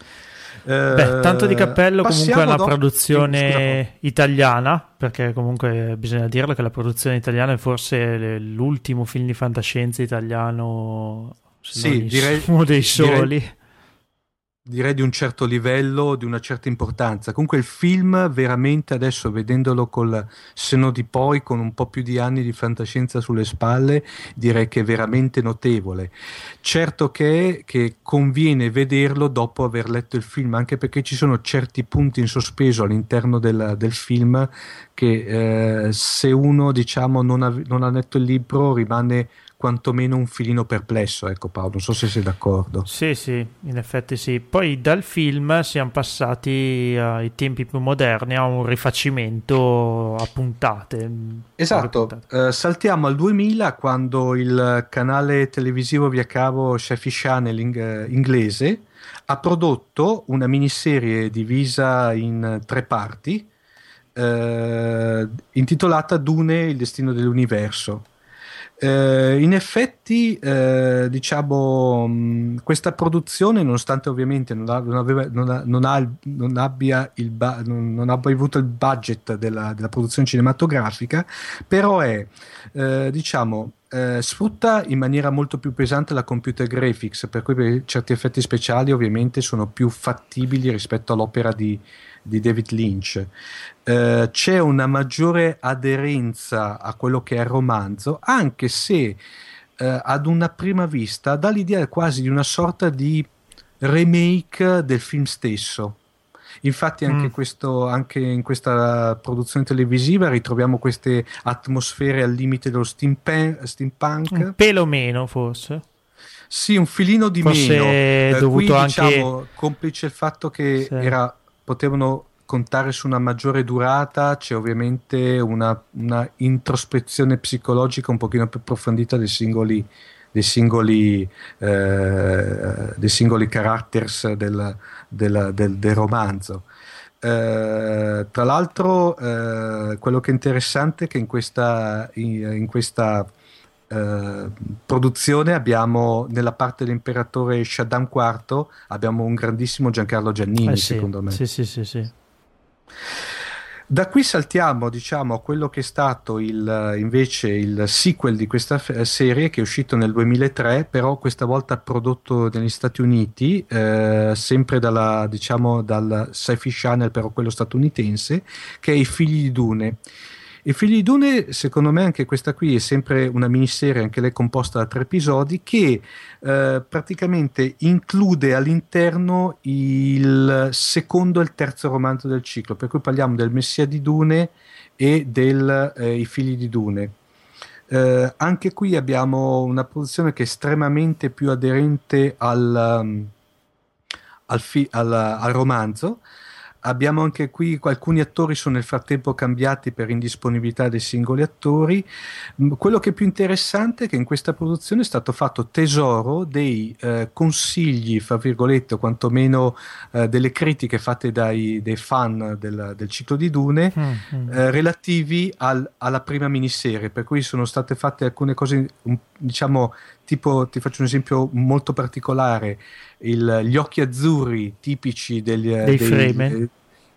Beh, tanto di cappello comunque è una dopo... produzione italiana, perché comunque bisogna dirlo che la produzione italiana è forse l'ultimo film di fantascienza italiano, sì, direi, uno dei soli. Direi, direi di un certo livello, di una certa importanza. Comunque il film veramente adesso vedendolo col seno di poi, con un po' più di anni di fantascienza sulle spalle, direi che è veramente notevole. Certo che, che conviene vederlo dopo aver letto il film, anche perché ci sono certi punti in sospeso all'interno del, del film che eh, se uno diciamo non ha, non ha letto il libro rimane quantomeno un filino perplesso, ecco Paolo, non so se sei d'accordo. Sì, sì, in effetti sì. Poi dal film siamo passati ai tempi più moderni a un rifacimento a puntate. Esatto, puntate. Eh, saltiamo al 2000 quando il canale televisivo via cavo Chefy Channel in, inglese ha prodotto una miniserie divisa in tre parti eh, intitolata Dune, il destino dell'universo eh, in effetti, eh, diciamo, mh, questa produzione, nonostante ovviamente non, ha, non, aveva, non, ha, non, ha, abbia, ba- abbia avuto il budget della, della, produzione cinematografica, però è, eh, diciamo, eh, sfrutta in maniera molto più pesante la computer graphics, per cui certi effetti speciali ovviamente sono più fattibili rispetto all'opera di, di David Lynch. Eh, c'è una maggiore aderenza a quello che è il romanzo, anche se eh, ad una prima vista dà l'idea quasi di una sorta di remake del film stesso. Infatti anche, mm. questo, anche, in questa produzione televisiva ritroviamo queste atmosfere al limite dello steampunk. steampunk. Un pelo meno forse. Sì, un filino di forse meno. Eh, dovuto qui, anche... diciamo, complice il fatto che sì. era, potevano contare su una maggiore durata, c'è ovviamente una, una introspezione psicologica un pochino più approfondita dei singoli, dei singoli, eh, dei singoli characters del, del, del, del romanzo. Eh, tra l'altro, eh, quello che è interessante è che in questa, in, in questa eh, produzione abbiamo nella parte dell'imperatore Shaddam IV abbiamo un grandissimo Giancarlo Giannini, eh sì, secondo me. Sì, sì, sì, sì. Da qui saltiamo diciamo, a quello che è stato il, invece il sequel di questa f- serie che è uscito nel 2003, però questa volta prodotto negli Stati Uniti, eh, sempre dalla, diciamo, dal Sci-Fi Channel, però quello statunitense, che è I figli di Dune. I figli di Dune, secondo me, anche questa qui è sempre una miniserie, anche lei composta da tre episodi, che eh, praticamente include all'interno il secondo e il terzo romanzo del ciclo, per cui parliamo del Messia di Dune e dei eh, figli di Dune. Eh, anche qui abbiamo una produzione che è estremamente più aderente al, um, al, fi- al, al romanzo Abbiamo anche qui alcuni attori sono nel frattempo cambiati per indisponibilità dei singoli attori. Quello che è più interessante è che in questa produzione è stato fatto tesoro dei eh, consigli, fra virgolette, o quantomeno eh, delle critiche fatte dai, dai fan del, del, ciclo di Dune mm-hmm. eh, relativi al, alla prima miniserie, per cui sono state fatte alcune cose, diciamo, tipo, ti faccio un esempio molto particolare, il, gli occhi azzurri tipici degli, dei, dei.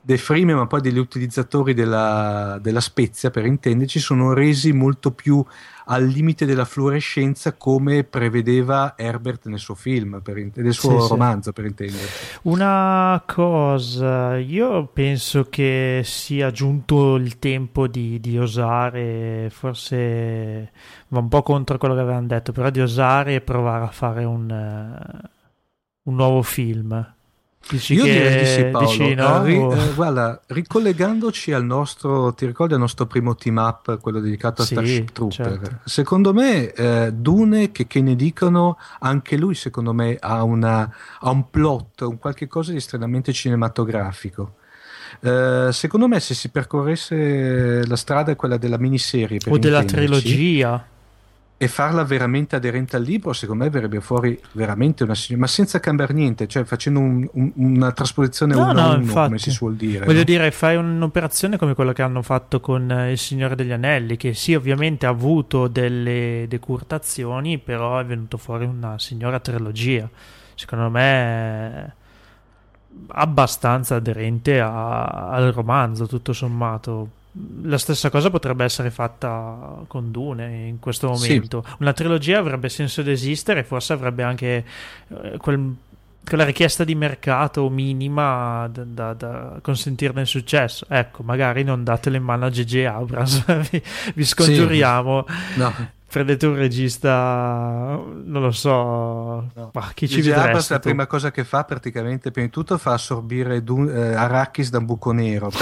Dei frame, ma poi degli utilizzatori della, della spezia, per intenderci, sono resi molto più al limite della fluorescenza come prevedeva Herbert nel suo film, per, nel suo sì, romanzo sì. per intenderci. Una cosa, io penso che sia giunto il tempo di, di osare, forse va un po' contro quello che avevano detto, però di osare e provare a fare un, uh, un nuovo film. Dici Io direi di sì, Paolo. Dici no? ri, eh, guarda, ricollegandoci al nostro, ti ricordi il nostro primo team up, quello dedicato a sì, Starship Trooper? Certo. Secondo me, eh, Dune, che, che, ne dicono, anche lui, secondo me, ha, una, ha un plot, un qualche cosa di estremamente cinematografico. Uh, secondo me, se si percorresse la strada è quella della miniserie o della trilogia, e farla veramente aderente al libro, secondo me verrebbe fuori veramente una ma senza cambiare niente, cioè facendo un, un, una trasposizione no, uno no, a uno, come si suol dire. Voglio no? dire, fai un'operazione come quella che hanno fatto con Il Signore degli Anelli, che sì, ovviamente ha avuto delle decurtazioni, però è venuto fuori una signora trilogia. Secondo me è abbastanza aderente a, al romanzo, tutto sommato la stessa cosa potrebbe essere fatta con Dune in questo momento. Sì. Una trilogia avrebbe senso di esistere, forse avrebbe anche eh, quel, quella richiesta di mercato minima da, da, da, consentirne il successo. Ecco, magari non datele in mano a J.J. Abrams, *laughs* vi, vi scongiuriamo. Sì. No prendete un regista, non lo so, no. ma chi ci vedrà? la prima cosa che fa praticamente, prima di tutto, fa assorbire du- eh, Arrakis da un buco nero. *laughs*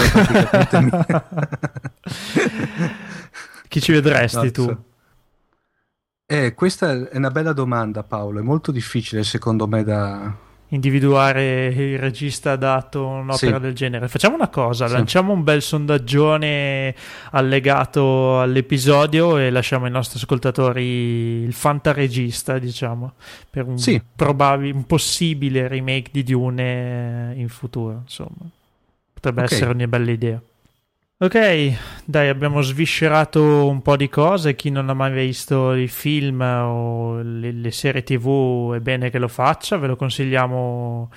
Chi ci vedresti no, tu? Eh, questa è una bella domanda Paolo, è molto difficile secondo me da, individuare il regista adatto a un'opera sì. del genere. Facciamo una cosa, sì. lanciamo un bel sondaggione allegato all'episodio e lasciamo ai nostri ascoltatori il fantaregista, diciamo, per un, sì. probabil- un possibile remake di Dune in futuro, insomma. Potrebbe okay. essere una bella idea. Ok, dai, abbiamo sviscerato un po' di cose. Chi non ha mai visto i film o le, le serie TV è bene che lo faccia, ve lo consigliamo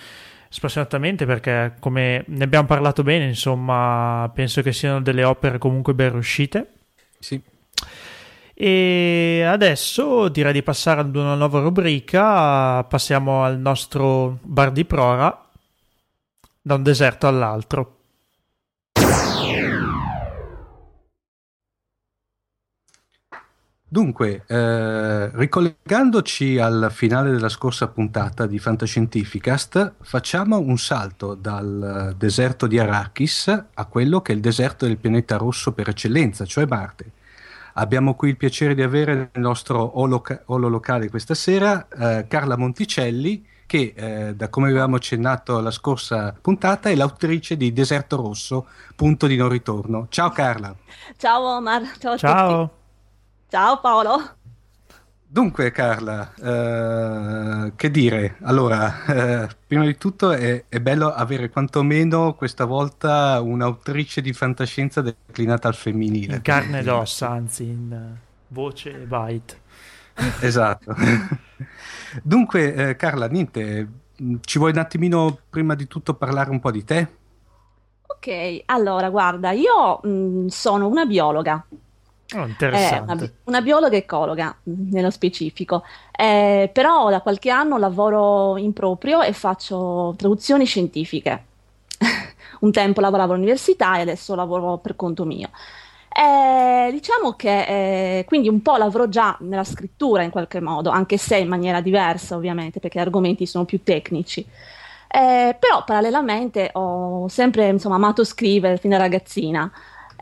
spassionatamente perché, come ne abbiamo parlato bene, insomma, penso che siano delle opere comunque ben riuscite. Sì. E adesso direi di passare ad una nuova rubrica. Passiamo al nostro bar di prora da un deserto all'altro. Dunque, eh, ricollegandoci al finale della scorsa puntata di Fantascientificast, facciamo un salto dal deserto di Arrakis a quello che è il deserto del pianeta rosso per eccellenza, cioè Marte. Abbiamo qui il piacere di avere nel nostro olo, olo locale questa sera eh, Carla Monticelli, che eh, da come avevamo accennato la scorsa puntata è l'autrice di Deserto Rosso, punto di non ritorno. Ciao Carla. Ciao Omar, ciao a ciao. tutti. Ciao Paolo. Dunque Carla, eh, che dire? Allora, eh, prima di tutto è, è, bello avere quantomeno questa volta un'autrice di fantascienza declinata al femminile. In carne ed ossa, anzi, in voce e byte. Esatto. *laughs* Dunque eh, Carla, niente, ci vuoi un attimino prima di tutto parlare un po' di te? Ok, allora guarda, io mh, mm, sono una biologa, Oh, interessante. Una, una, biologa ecologa nello specifico, eh, però da qualche anno lavoro in proprio e faccio traduzioni scientifiche. *laughs* Un tempo lavoravo all'università e adesso lavoro per conto mio. Eh, diciamo che eh, quindi un po' lavoro già nella scrittura in qualche modo, anche se in maniera diversa ovviamente, perché gli argomenti sono più tecnici. Eh, però parallelamente ho sempre insomma, amato scrivere fin da ragazzina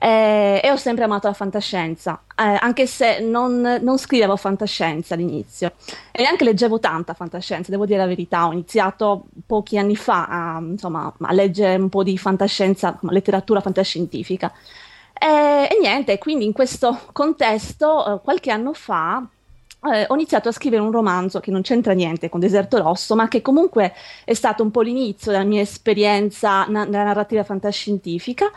eh, e ho sempre amato la fantascienza, eh, anche se non, non, scrivevo fantascienza all'inizio. E neanche leggevo tanta fantascienza, devo dire la verità, ho iniziato pochi anni fa a, insomma, a leggere un po' di fantascienza, letteratura fantascientifica. E, e niente, quindi in questo contesto, eh, qualche anno fa, eh, ho iniziato a scrivere un romanzo che non c'entra niente con Deserto Rosso, ma che comunque è stato un po' l'inizio della mia esperienza na- nella narrativa fantascientifica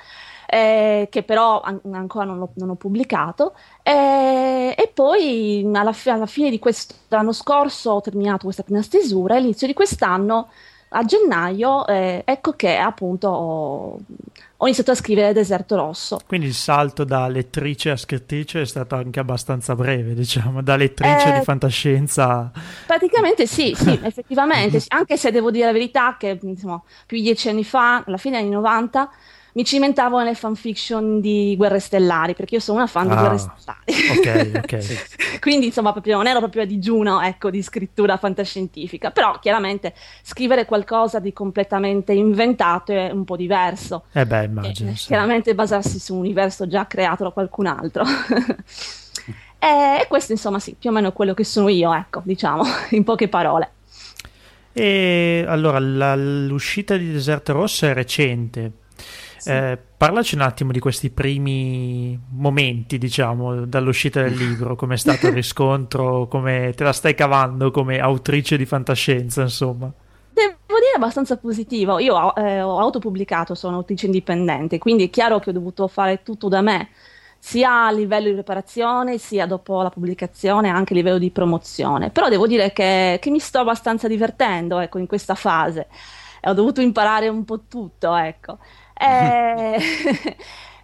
eh, che però an- ancora non, non, ho pubblicato. Eh, e poi alla, fi- alla fine di quest'anno scorso ho terminato questa prima stesura e all'inizio di quest'anno a gennaio, eh, ecco che appunto ho, ho, iniziato a scrivere Deserto Rosso. Quindi il salto da lettrice a scrittrice è stato anche abbastanza breve, diciamo, da lettrice eh, di fantascienza. Praticamente sì, sì, *laughs* effettivamente, *laughs* anche se devo dire la verità che insomma, più di dieci anni fa, alla fine degli anni 90, mi cimentavo nelle fanfiction di Guerre Stellari, perché io sono una fan ah, di Guerre Stellari. Ok, ok. *laughs* Quindi, insomma, proprio, non ero proprio a digiuno, ecco, di scrittura fantascientifica, però chiaramente scrivere qualcosa di completamente inventato è un po' diverso. Eh beh, immagino. E, sì. Chiaramente basarsi su un universo già creato da qualcun altro. *laughs* e questo, insomma, sì, più o meno è quello che sono io, ecco, diciamo, *laughs* in poche parole. E allora, la, l'uscita di Deserto Rosso è recente, eh, parlaci un attimo di questi primi momenti, diciamo, dall'uscita del *laughs* libro, come è stato il riscontro, come te la stai cavando come autrice di fantascienza, insomma. Devo dire abbastanza positivo. Io eh, ho autopubblicato, sono autrice indipendente, quindi è chiaro che ho dovuto fare tutto da me, sia a livello di preparazione, sia dopo la pubblicazione, anche a livello di promozione. Però devo dire che, che mi sto abbastanza divertendo, ecco, in questa fase. E ho dovuto imparare un po' tutto, ecco. *laughs* Eh, *laughs*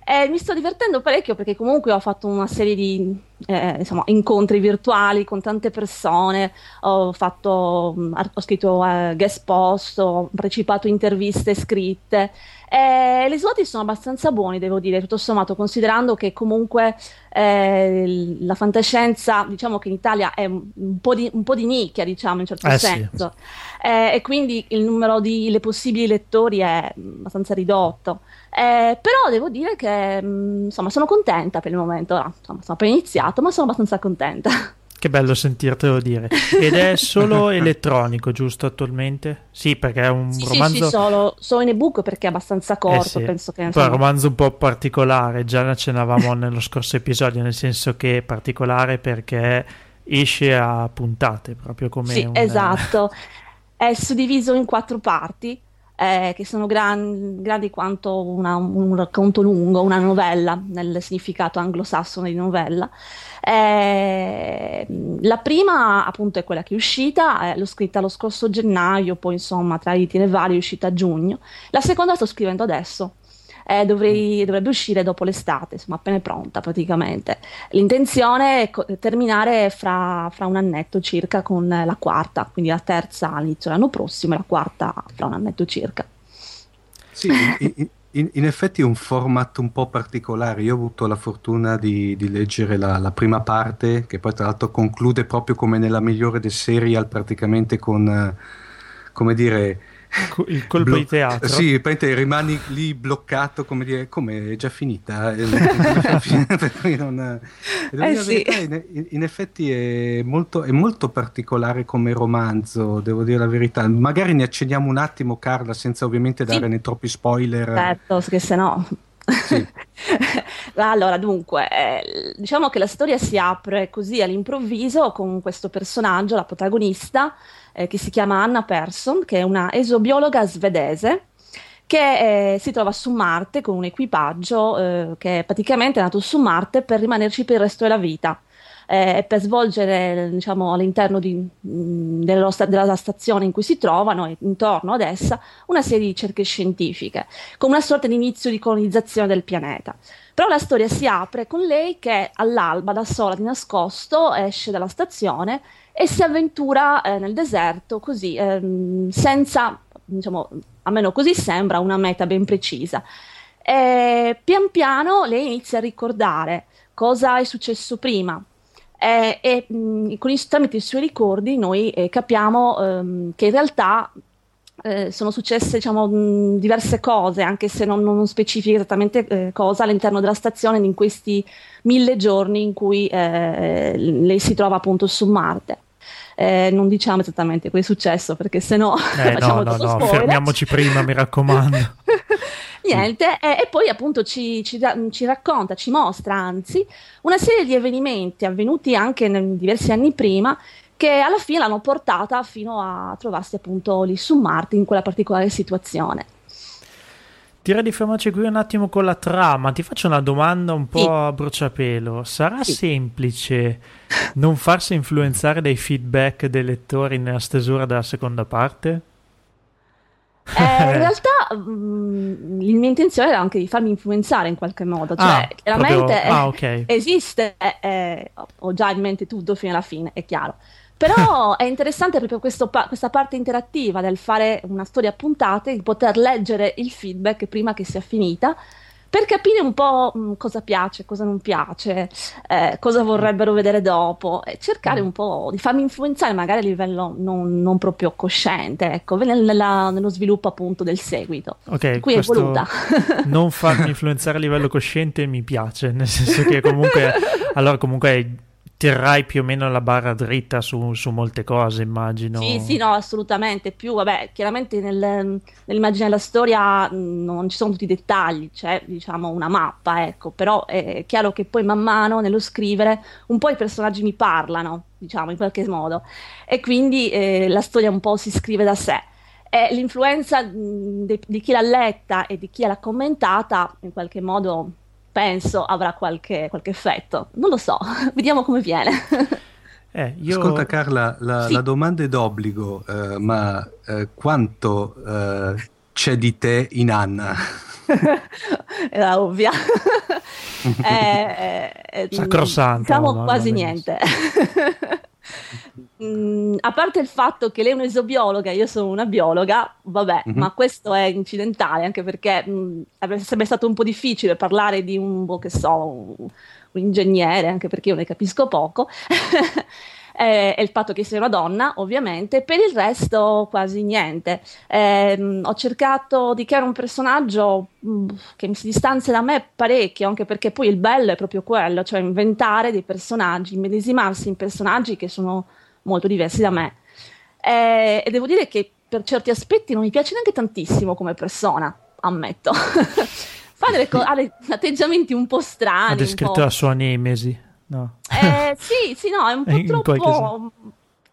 eh, mi sto divertendo parecchio perché comunque ho fatto una serie di eh, insomma, incontri virtuali con tante persone, ho, fatto, mm, ho scritto eh, guest post, ho partecipato a interviste scritte. Eh, I risultati sono abbastanza buoni, devo dire, tutto sommato, considerando che comunque eh, la fantascienza, diciamo che in Italia è un, po, di, un po' di, nicchia, diciamo, in un certo eh, senso, sì. Eh, e quindi il numero di possibili lettori è abbastanza ridotto. Eh, però devo dire che mh, insomma, sono contenta per il momento, no, insomma, sono appena iniziato, ma sono abbastanza contenta. *laughs* Che bello sentirtelo dire. Ed è solo *laughs* elettronico, giusto attualmente? Sì, perché è un sì, romanzo. Sì, sì, solo, solo in ebook perché è abbastanza corto. Eh sì. Penso che. Poi è un romanzo un po' particolare, già ne accennavamo *laughs* nello scorso episodio, nel senso che è particolare perché esce a puntate, proprio come. Sì, un... esatto. È suddiviso in quattro parti. Eh, che sono gran, grandi quanto una, un racconto lungo, una novella, nel significato anglosassone di novella. Eh, la prima appunto è quella che è uscita, eh, l'ho scritta lo scorso gennaio, poi insomma tra i tiri vari è uscita a giugno. La seconda sto scrivendo adesso. Eh, dovrei, dovrebbe uscire dopo l'estate, insomma appena è pronta praticamente. L'intenzione è co- terminare fra, fra, un annetto circa con la quarta, quindi la terza all'inizio dell'anno prossimo e la quarta fra un annetto circa. Sì, in, in, effetti è un format un po' particolare. Io ho avuto la fortuna di, di leggere la, la, prima parte, che poi tra l'altro conclude proprio come nella migliore del serial, praticamente con, come dire, il colpo Blo- di teatro. Sì, rimani lì bloccato, come dire, come è già finita. *laughs* non, eh sì. in, in, effetti è molto, è molto, particolare come romanzo, devo dire la verità. Magari ne accendiamo un attimo, Carla, senza ovviamente dare sì. né troppi spoiler. Certo, perché sennò... Sì. *laughs* allora, dunque, eh, diciamo che la storia si apre così all'improvviso con questo personaggio, la protagonista, eh, che si chiama Anna Persson, che è una esobiologa svedese che eh, si trova su Marte con un equipaggio eh, che praticamente è nato su Marte per rimanerci per il resto della vita eh, per svolgere diciamo, all'interno di, mh, della, della, stazione in cui si trovano e intorno ad essa una serie di ricerche scientifiche, come una sorta di inizio di colonizzazione del pianeta. Però la storia si apre con lei che all'alba da sola di nascosto esce dalla stazione e si avventura eh, nel deserto così, ehm, senza, diciamo, almeno così sembra, una meta ben precisa. E pian piano lei inizia a ricordare cosa è successo prima. Eh, e mh, con i, tramite i suoi ricordi noi eh, capiamo ehm, che in realtà eh, sono successe diciamo, mh, diverse cose, anche se non, non specifica esattamente eh, cosa, all'interno della stazione in questi mille giorni in cui eh, lei si trova appunto su Marte. Eh, non diciamo esattamente cosa è successo perché se no eh, *laughs* no, no, no, fermiamoci prima mi raccomando *laughs* niente e, e, poi appunto ci, ci, ci, racconta ci mostra anzi una serie di avvenimenti avvenuti anche nel, diversi anni prima che alla fine l'hanno portata fino a trovarsi appunto lì su Marte in quella particolare situazione Direi di fermarci qui un attimo con la trama. Ti faccio una domanda un po' sì. a bruciapelo. Sarà sì. semplice non farsi influenzare dai feedback dei lettori nella stesura della seconda parte? Eh, *laughs* in realtà mh, mm, la mia intenzione era anche di farmi influenzare in qualche modo, cioè ah, chiaramente proprio... ah, okay. esiste, eh, ho già in mente tutto fino alla fine, è chiaro. Però è interessante proprio pa- questa parte interattiva del fare una storia a puntate, di poter leggere il feedback prima che sia finita, per capire un po' mh, cosa piace, cosa non piace, eh, cosa vorrebbero vedere dopo e cercare mm. un po' di farmi influenzare magari a livello non, non proprio cosciente, ecco, nella, nello sviluppo appunto del seguito. Ok, qui è voluta. *laughs* non farmi influenzare a livello cosciente mi piace, nel senso che comunque *laughs* allora comunque terrai più o meno la barra dritta su, su, molte cose, immagino. Sì, sì, no, assolutamente. Più, vabbè, chiaramente nel, nell'immagine della storia non ci sono tutti i dettagli, c'è diciamo una mappa, ecco, però è chiaro che poi man mano nello scrivere un po' i personaggi mi parlano, diciamo, in qualche modo, e quindi eh, la storia un po' si scrive da sé. E l'influenza di, di chi l'ha letta e di chi l'ha commentata in qualche modo penso avrà qualche, qualche effetto. Non lo so, *laughs* vediamo come viene. *laughs* Eh, io... Ascolta Carla, la, sì. la domanda è d'obbligo, eh, ma eh, quanto eh, c'è di te in Anna? *laughs* Era ovvia. eh, eh, Sacrosanto. Diciamo no, quasi niente. Mm, a parte il fatto che lei è un'esobiologa, io sono una biologa, vabbè, mm-hmm. ma questo è incidentale anche perché mh, mm, sarebbe stato un po' difficile parlare di un, boh, che so, un, un ingegnere, anche perché io ne capisco poco. *laughs* eh, e il fatto che sia una donna, ovviamente, per il resto quasi niente. Eh, ho cercato di creare un personaggio mh, mm, che si distanzia da me parecchio, anche perché poi il bello è proprio quello, cioè inventare dei personaggi, medesimarsi in personaggi che sono molto diversi da me. Eh, e devo dire che per certi aspetti non mi piace neanche tantissimo come persona, ammetto. *laughs* Fa delle co- ha atteggiamenti un po' strani. Ha descritto la sua nemesi. No. Eh, sì, sì, no, è un *laughs* po' troppo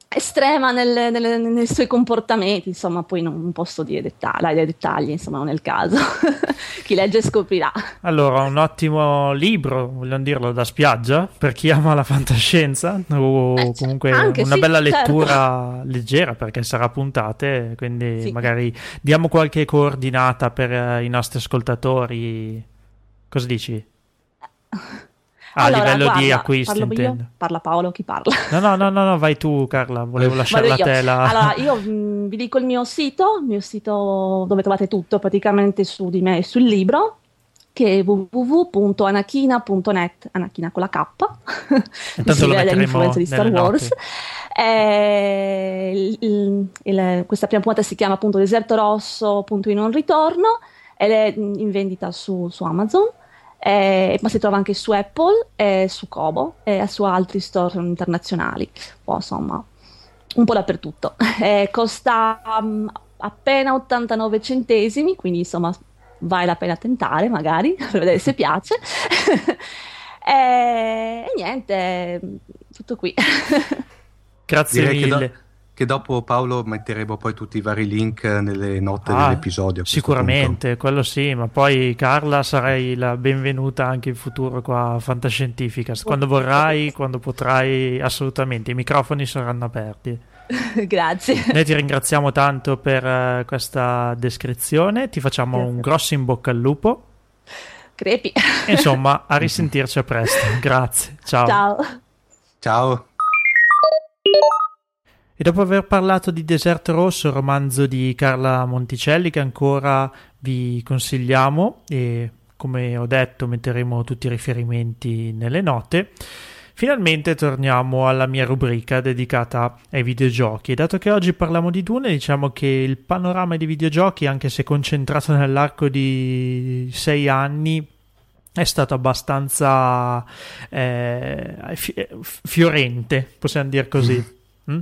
estrema nel, nel, nei suoi comportamenti, insomma, poi non posso dire dettagli, dei dettagli, insomma, non è il caso. *laughs* chi legge scoprirà. Allora, un ottimo libro, vogliamo dirlo, da spiaggia, per chi ama la fantascienza, o eh, comunque una sì, bella certo. lettura certo. leggera, perché sarà puntate, quindi sì. magari diamo qualche coordinata per uh, i nostri ascoltatori. Cosa dici? *laughs* a allora, livello guarda, di acquisti intendo. Io? Parla Paolo, chi parla? No, no, no, no, no vai tu Carla, volevo lasciare la tela. Allora, *laughs* io mh, mm, vi dico il mio sito, il mio sito dove trovate tutto praticamente su di me e sul libro, che è www.anachina.net, Anachina con la K, Intanto lo l'influenza di Star Wars. Eh, il, il, questa prima puntata si chiama appunto Deserto Rosso, punto di non ritorno, ed è in vendita su, su Amazon eh, ma si trova anche su Apple, e su Kobo e su altri store internazionali, o insomma un po' dappertutto. *laughs* Eh, costa um, appena 89 centesimi, quindi insomma vale la pena tentare magari *laughs* per vedere se piace. *laughs* e, e niente, tutto qui. Grazie Direi mille che dopo Paolo metteremo poi tutti i vari link nelle note ah, dell'episodio. Sicuramente, quello sì, ma poi Carla sarai la benvenuta anche in futuro qua a Fantascientificast, quando vorrai, quando potrai, assolutamente, i microfoni saranno aperti. *laughs* Grazie. Noi ti ringraziamo tanto per uh, questa descrizione, ti facciamo Grazie. un grosso in bocca al lupo. Crepi. Insomma, a *laughs* risentirci a presto. Grazie. Ciao. Ciao. Ciao. E dopo aver parlato di Deserto Rosso, romanzo di Carla Monticelli che ancora vi consigliamo e come ho detto metteremo tutti i riferimenti nelle note, finalmente torniamo alla mia rubrica dedicata ai videogiochi. E dato che oggi parliamo di Dune, diciamo che il panorama dei videogiochi, anche se concentrato nell'arco di sei anni, è stato abbastanza eh, fiorente, possiamo dire così. Mm?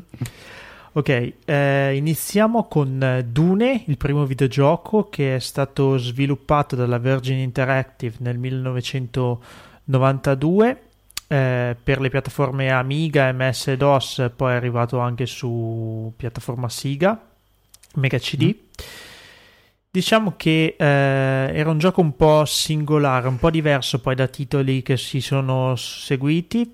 Ok, eh, iniziamo con Dune, il primo videogioco che è stato sviluppato dalla Virgin Interactive nel 1992 eh, per le piattaforme Amiga, MS e DOS, poi è arrivato anche su piattaforma Siga, Mega CD. Mm. Diciamo che eh, era un gioco un po' singolare, un po' diverso poi da titoli che si sono seguiti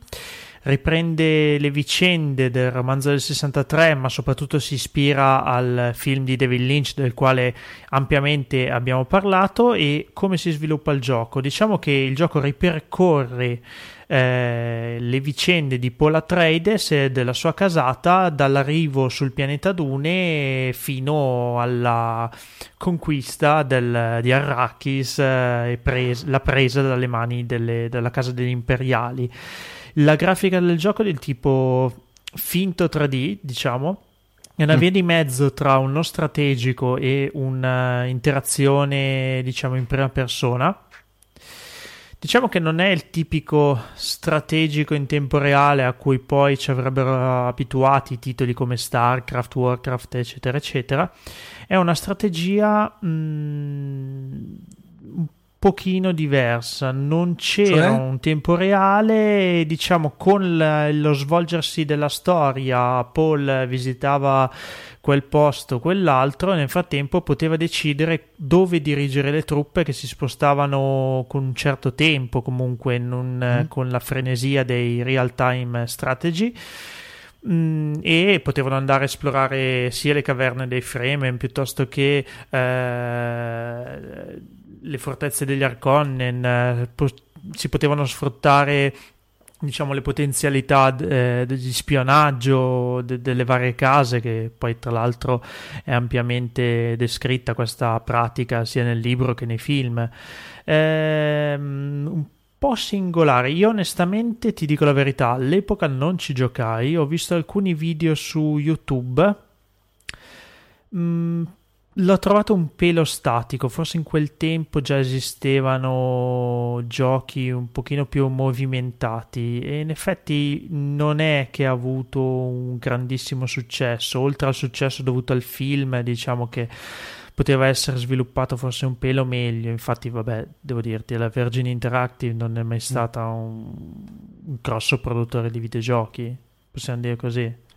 riprende le vicende del romanzo del 63, ma soprattutto si ispira al film di David Lynch del quale ampiamente abbiamo parlato e come si sviluppa il gioco. Diciamo che il gioco ripercorre eh, le vicende di Paul Atreides e della sua casata dall'arrivo sul pianeta Dune fino alla conquista del, di Arrakis eh, e pres- la presa dalle mani delle, della casa degli imperiali. La grafica del gioco è del tipo finto 3D, diciamo, è una via di mezzo tra uno strategico e un'interazione, diciamo, in prima persona. Diciamo che non è il tipico strategico in tempo reale a cui poi ci avrebbero abituati titoli come StarCraft, Warcraft, eccetera, eccetera. È una strategia mh, mm, pochino diversa, non c'era cioè? un tempo reale, diciamo con lo svolgersi della storia Paul visitava quel posto, quell'altro, e nel frattempo poteva decidere dove dirigere le truppe che si spostavano con un certo tempo, comunque non mm. con la frenesia dei real time strategy. Mm, e potevano andare a esplorare sia le caverne dei Fremen piuttosto che eh, le fortezze degli Arconnen, eh, po- si potevano sfruttare diciamo le potenzialità eh, di spionaggio de- delle varie case che poi tra l'altro è ampiamente descritta questa pratica sia nel libro che nei film ehm, po' singolare. Io onestamente ti dico la verità, all'epoca non ci giocai, ho visto alcuni video su YouTube. Mm, l'ho trovato un pelo statico, forse in quel tempo già esistevano giochi un pochino più movimentati e in effetti non è che ha avuto un grandissimo successo, oltre al successo dovuto al film, diciamo che poteva essere sviluppato forse un pelo meglio. Infatti, vabbè, devo dirti, la Virgin Interactive non è mai mm. stata un, un grosso produttore di videogiochi, possiamo dire così.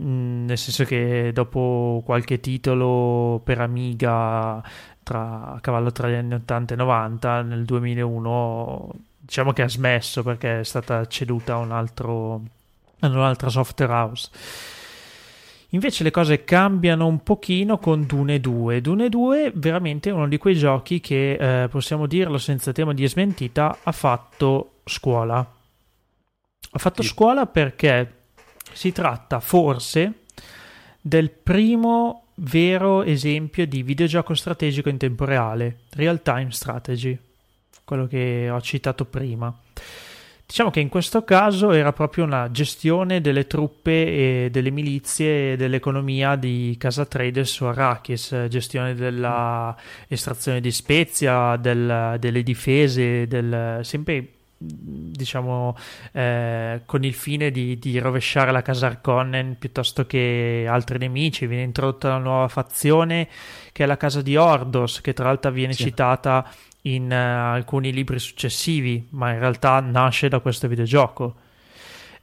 Mm, nel senso che dopo qualche titolo per Amiga tra, a cavallo tra gli anni 80 e 90, nel 2001 diciamo che ha smesso perché è stata ceduta a un altro, a un'altra software house. Invece le cose cambiano un pochino con Dune 2. Dune 2 veramente è uno di quei giochi che, eh, possiamo dirlo senza tema di smentita, ha fatto scuola. Ha fatto sì. scuola perché si tratta forse del primo vero esempio di videogioco strategico in tempo reale, real time strategy, quello che ho citato prima. Diciamo che in questo caso era proprio una gestione delle truppe e delle milizie e dell'economia di Casa Trades su Arrakis, gestione dell'estrazione di spezia, del, delle difese, del, sempre diciamo eh, con il fine di, di, rovesciare la casa Arconnen piuttosto che altri nemici viene introdotta una nuova fazione che è la casa di Ordos che tra l'altro viene sì. citata in uh, alcuni libri successivi, ma in realtà nasce da questo videogioco.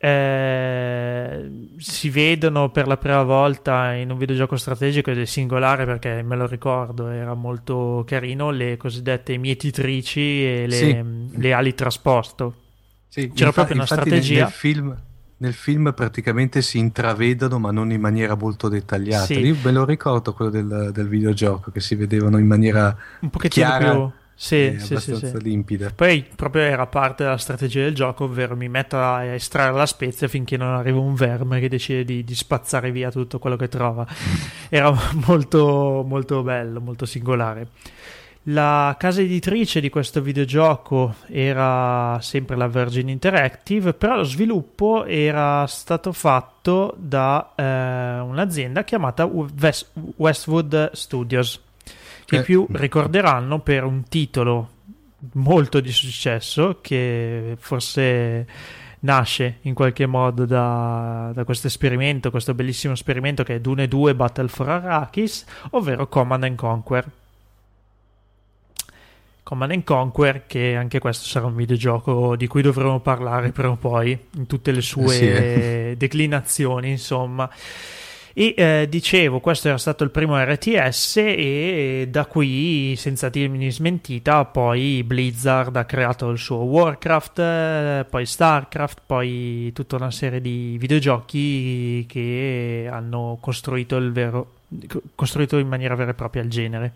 Eh, si vedono per la prima volta in un videogioco strategico ed è singolare perché me lo ricordo, era molto carino, le cosiddette mietitrici e le, sì. le ali trasposto. Sì, C'era infa- proprio una strategia. Nel, nel, film, nel, film, praticamente si intravedono, ma non in maniera molto dettagliata. Sì. Io me lo ricordo quello del, del, videogioco che si vedevano in maniera un pochettino chiara. più sì, sì, abbastanza sì, limpida. Poi proprio era parte della strategia del gioco, ovvero mi metto a estrarre la spezia finché non arriva un verme che decide di, di spazzare via tutto quello che trova. *laughs* Era molto, molto bello, molto singolare. La casa editrice di questo videogioco era sempre la Virgin Interactive, però lo sviluppo era stato fatto da eh, un'azienda chiamata West- Westwood Studios che eh. più ricorderanno per un titolo molto di successo che forse nasce in qualche modo da, da, questo esperimento, questo bellissimo esperimento che è Dune 2 Battle for Arrakis, ovvero Command and Conquer. Command and Conquer, che anche questo sarà un videogioco di cui dovremo parlare però poi in tutte le sue sì. Eh. declinazioni, insomma. E eh, dicevo, questo era stato il primo RTS e da qui, senza dirmi smentita, poi Blizzard ha creato il suo Warcraft, eh, poi Starcraft, poi tutta una serie di videogiochi che hanno costruito, vero, costruito in maniera vera e propria il genere.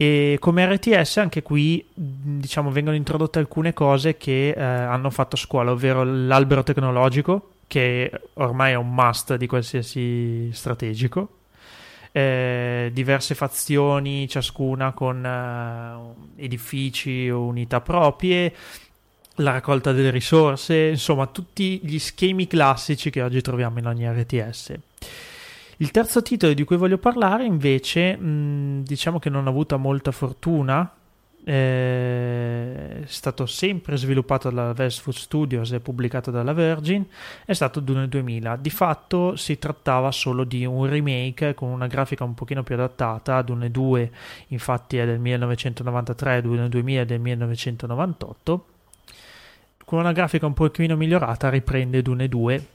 E come RTS anche qui diciamo vengono introdotte alcune cose che eh, hanno fatto scuola, ovvero l'albero tecnologico che ormai è un must di qualsiasi strategico. Eh, diverse fazioni, ciascuna con eh, edifici o unità proprie, la raccolta delle risorse, insomma tutti gli schemi classici che oggi troviamo in ogni RTS. Il terzo titolo di cui voglio parlare invece mh, diciamo che non ho avuto molta fortuna è stato sempre sviluppato dalla Westwood Studios e pubblicato dalla Virgin, è stato Dune 2000. Di fatto si trattava solo di un remake con una grafica un pochino più adattata. Dune 2 infatti è del 1993, Dune 2000 è del 1998. Con una grafica un pochino migliorata riprende Dune 2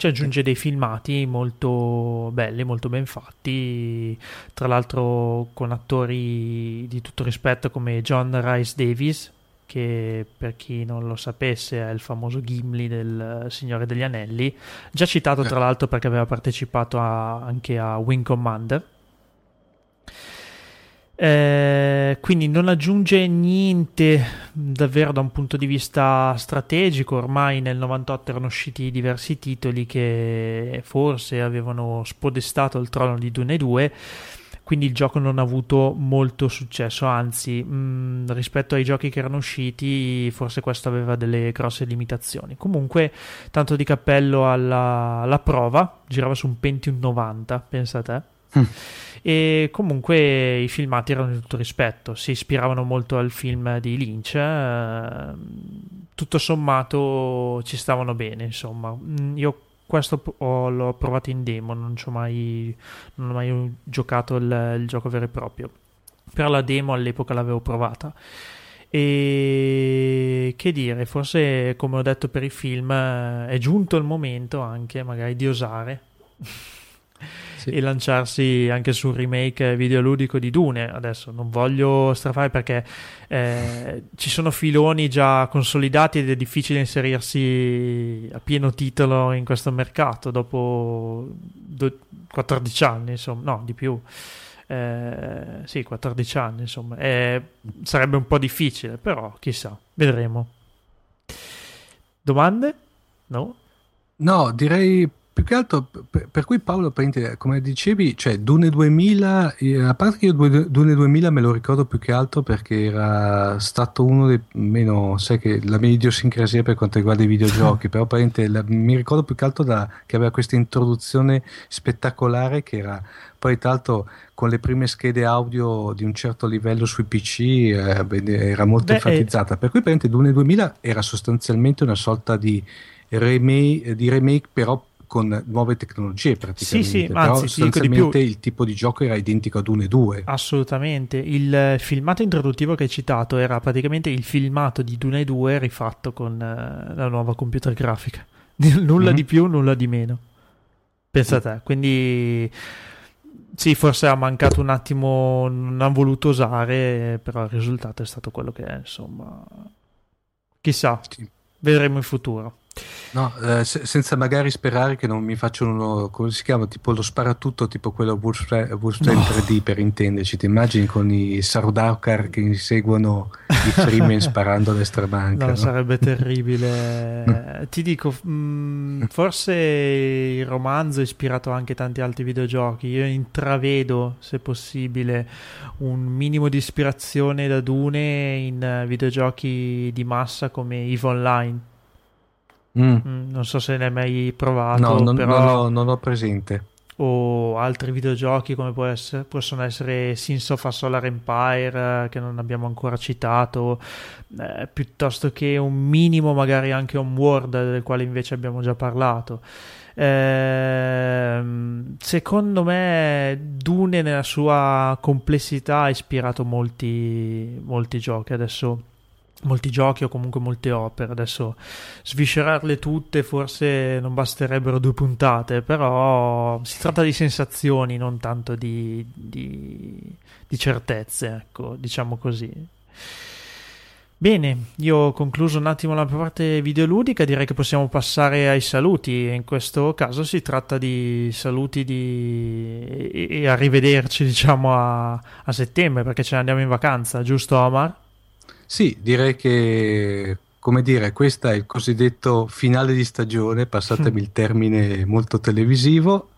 ci aggiunge dei filmati molto belli, molto ben fatti, tra l'altro con attori di tutto rispetto come John Rice Davis, che per chi non lo sapesse è il famoso Gimli del Signore degli Anelli, già citato tra l'altro perché aveva partecipato a, anche a Wing Commander eh, quindi non aggiunge niente davvero da un punto di vista strategico. Ormai nel 98 erano usciti diversi titoli che forse avevano spodestato il trono di Dune 2. quindi il gioco non ha avuto molto successo, anzi mh, mm, rispetto ai giochi che erano usciti forse questo aveva delle grosse limitazioni. Comunque tanto di cappello alla, alla prova, girava su un Pentium 90, pensa a te. Mm. E comunque i filmati erano di tutto rispetto, si ispiravano molto al film di Lynch. Eh, tutto sommato ci stavano bene, insomma. Mm, io questo ho, l'ho provato in demo, non, mai, non ho mai giocato il, il, gioco vero e proprio. Per la demo all'epoca l'avevo provata. E che dire, forse come ho detto per i film, è giunto il momento anche magari di osare *laughs* sì. e lanciarsi anche sul remake videoludico di Dune. Adesso non voglio strafare perché eh, ci sono filoni già consolidati ed è difficile inserirsi a pieno titolo in questo mercato dopo do- 14 anni, insomma, no, di più. Eh, sì, 14 anni, insomma, eh, sarebbe un po' difficile, però chissà, vedremo. Domande? No? No, direi più che altro per, per cui Paolo come dicevi cioè Dune 2000 eh, a parte che io Dune 2000 me lo ricordo più che altro perché era stato uno dei meno sai che la mia idiosincrasia per quanto riguarda i videogiochi *laughs* però la, mi ricordo più che altro da, che aveva questa introduzione spettacolare che era poi tra l'altro con le prime schede audio di un certo livello sui PC eh, era molto Beh, enfatizzata. Per cui Dune 2000 era sostanzialmente una sorta di remake, di remake però con nuove tecnologie praticamente. Sì, sì, Però anzi, sostanzialmente il tipo di gioco era identico ad 1 e 2. Assolutamente. Il filmato introduttivo che hai citato era praticamente il filmato di Dune 2 rifatto con uh, la nuova computer grafica. *laughs* nulla mm-hmm. di più, nulla di meno. Pensa a te. Quindi sì, forse ha mancato un attimo, non ha voluto osare, però il risultato è stato quello che è, insomma. Chissà, sì. vedremo in futuro. No, eh, se- senza magari sperare che non mi facciano uno, come si chiama, tipo lo sparatutto, tipo quello Wolfenstein no. 3D per intenderci. Ti immagini con i Sardaukar che inseguono i Freeman sparando a destra manca? No, no? sarebbe terribile. *laughs* Ti dico, mh, mm, forse il romanzo ha ispirato anche tanti altri videogiochi. Io intravedo, se possibile, un minimo di ispirazione da Dune in videogiochi di massa come EVE Online Mm. mm. non so se ne hai mai provato. No, non, però... non, ho, non ho presente. O altri videogiochi come essere, possono essere Sins of a Solar Empire che non abbiamo ancora citato, eh, piuttosto che un minimo magari anche un World del quale invece abbiamo già parlato. Eh, secondo me Dune nella sua complessità ha ispirato molti, molti giochi. Adesso molti giochi o comunque molte opere. Adesso sviscerarle tutte forse non basterebbero due puntate, però si tratta di sensazioni, non tanto di, di, di certezze, ecco, diciamo così. Bene, io ho concluso un attimo la parte videoludica, direi che possiamo passare ai saluti. In questo caso si tratta di saluti di... e, arrivederci, diciamo, a, a settembre, perché ce ne andiamo in vacanza, giusto Omar? Sì, direi che, come dire, questo è il cosiddetto finale di stagione, passatemi il termine molto televisivo.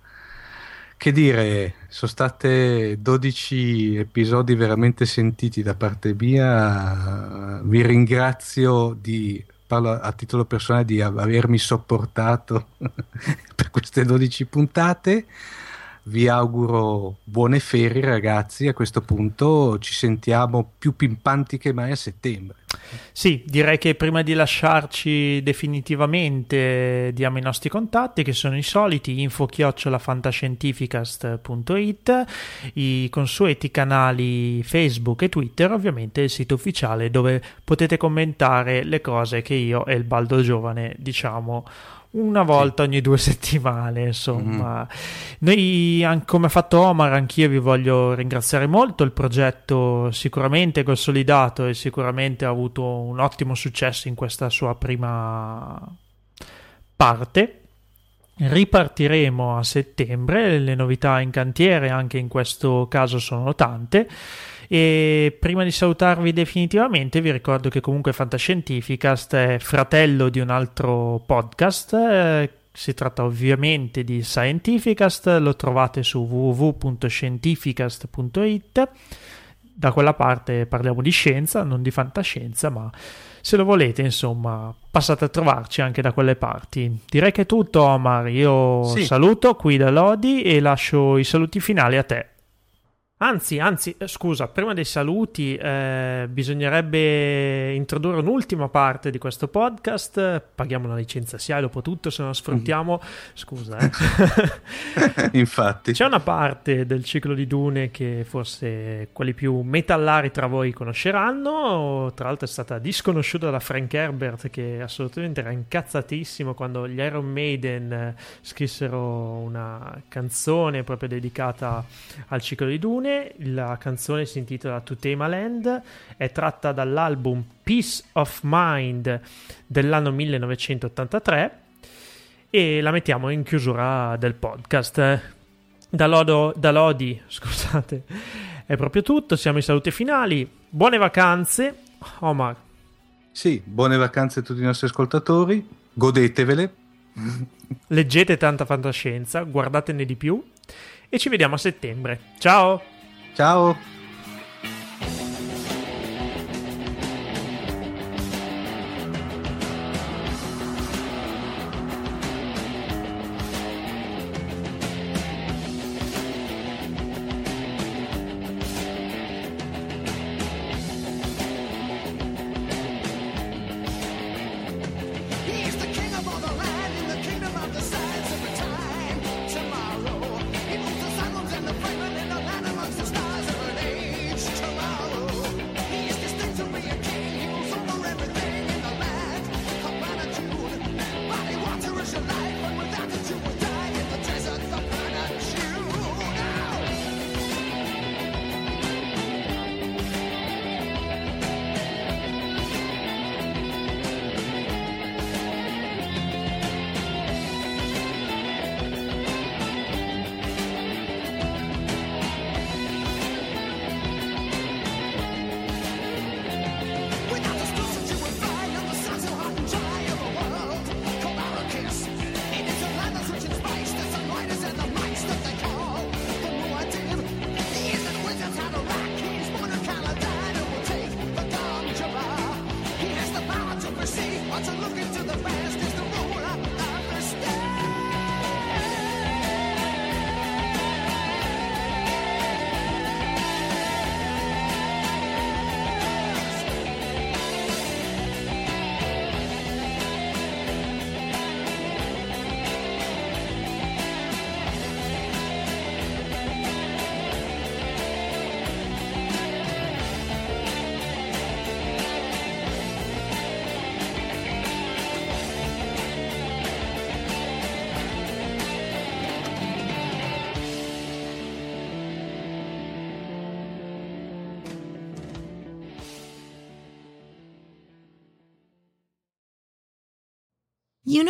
Che dire, sono state 12 episodi veramente sentiti da parte mia. Vi ringrazio di, parlo a titolo personale, di avermi sopportato *laughs* per queste 12 puntate vi auguro buone ferie ragazzi, a questo punto ci sentiamo più pimpanti che mai a settembre. Sì, direi che prima di lasciarci definitivamente diamo i nostri contatti che sono i soliti info-fantascientificast.it i consueti canali Facebook e Twitter ovviamente il sito ufficiale dove potete commentare le cose che io e il Baldo Giovane diciamo una volta sì. ogni due settimane, insomma. Mm. Noi, come ha fatto Omar, anch'io vi voglio ringraziare molto. Il progetto sicuramente è consolidato e sicuramente ha avuto un ottimo successo in questa sua prima parte. Ripartiremo a settembre, le novità in cantiere anche in questo caso sono tante. E prima di salutarvi definitivamente, vi ricordo che comunque Fantascientificast è fratello di un altro podcast eh, Si tratta ovviamente di Scientificast, lo trovate su www.scientificast.it. Da quella parte parliamo di scienza, non di fantascienza, ma se lo volete, insomma, passate a trovarci anche da quelle parti. Direi che è tutto, Omar. Io sì. saluto qui da Lodi e lascio i saluti finali a te. Anzi, anzi, eh, scusa, prima dei saluti eh, bisognerebbe introdurre un'ultima parte di questo podcast. Paghiamo una licenza SIAE dopo tutto, se non sfruttiamo... Mm. Scusa, *laughs* eh. *laughs* Infatti. C'è una parte del ciclo di Dune che forse quelli più metallari tra voi conosceranno. Tra l'altro è stata disconosciuta da Frank Herbert che assolutamente era incazzatissimo quando gli Iron Maiden scrissero una canzone proprio dedicata al ciclo di Dune la canzone si intitola To Tame Land, è tratta dall'album Peace of Mind dell'anno 1983 e la mettiamo in chiusura del podcast. Da, Lodo, da Lodi, *laughs* scusate, è proprio tutto, siamo ai saluti finali. Buone vacanze, Omar. Sì, buone vacanze a tutti i nostri ascoltatori, godetevele. Leggete tanta fantascienza, guardatene di più e ci vediamo a settembre. Ciao! Ciao!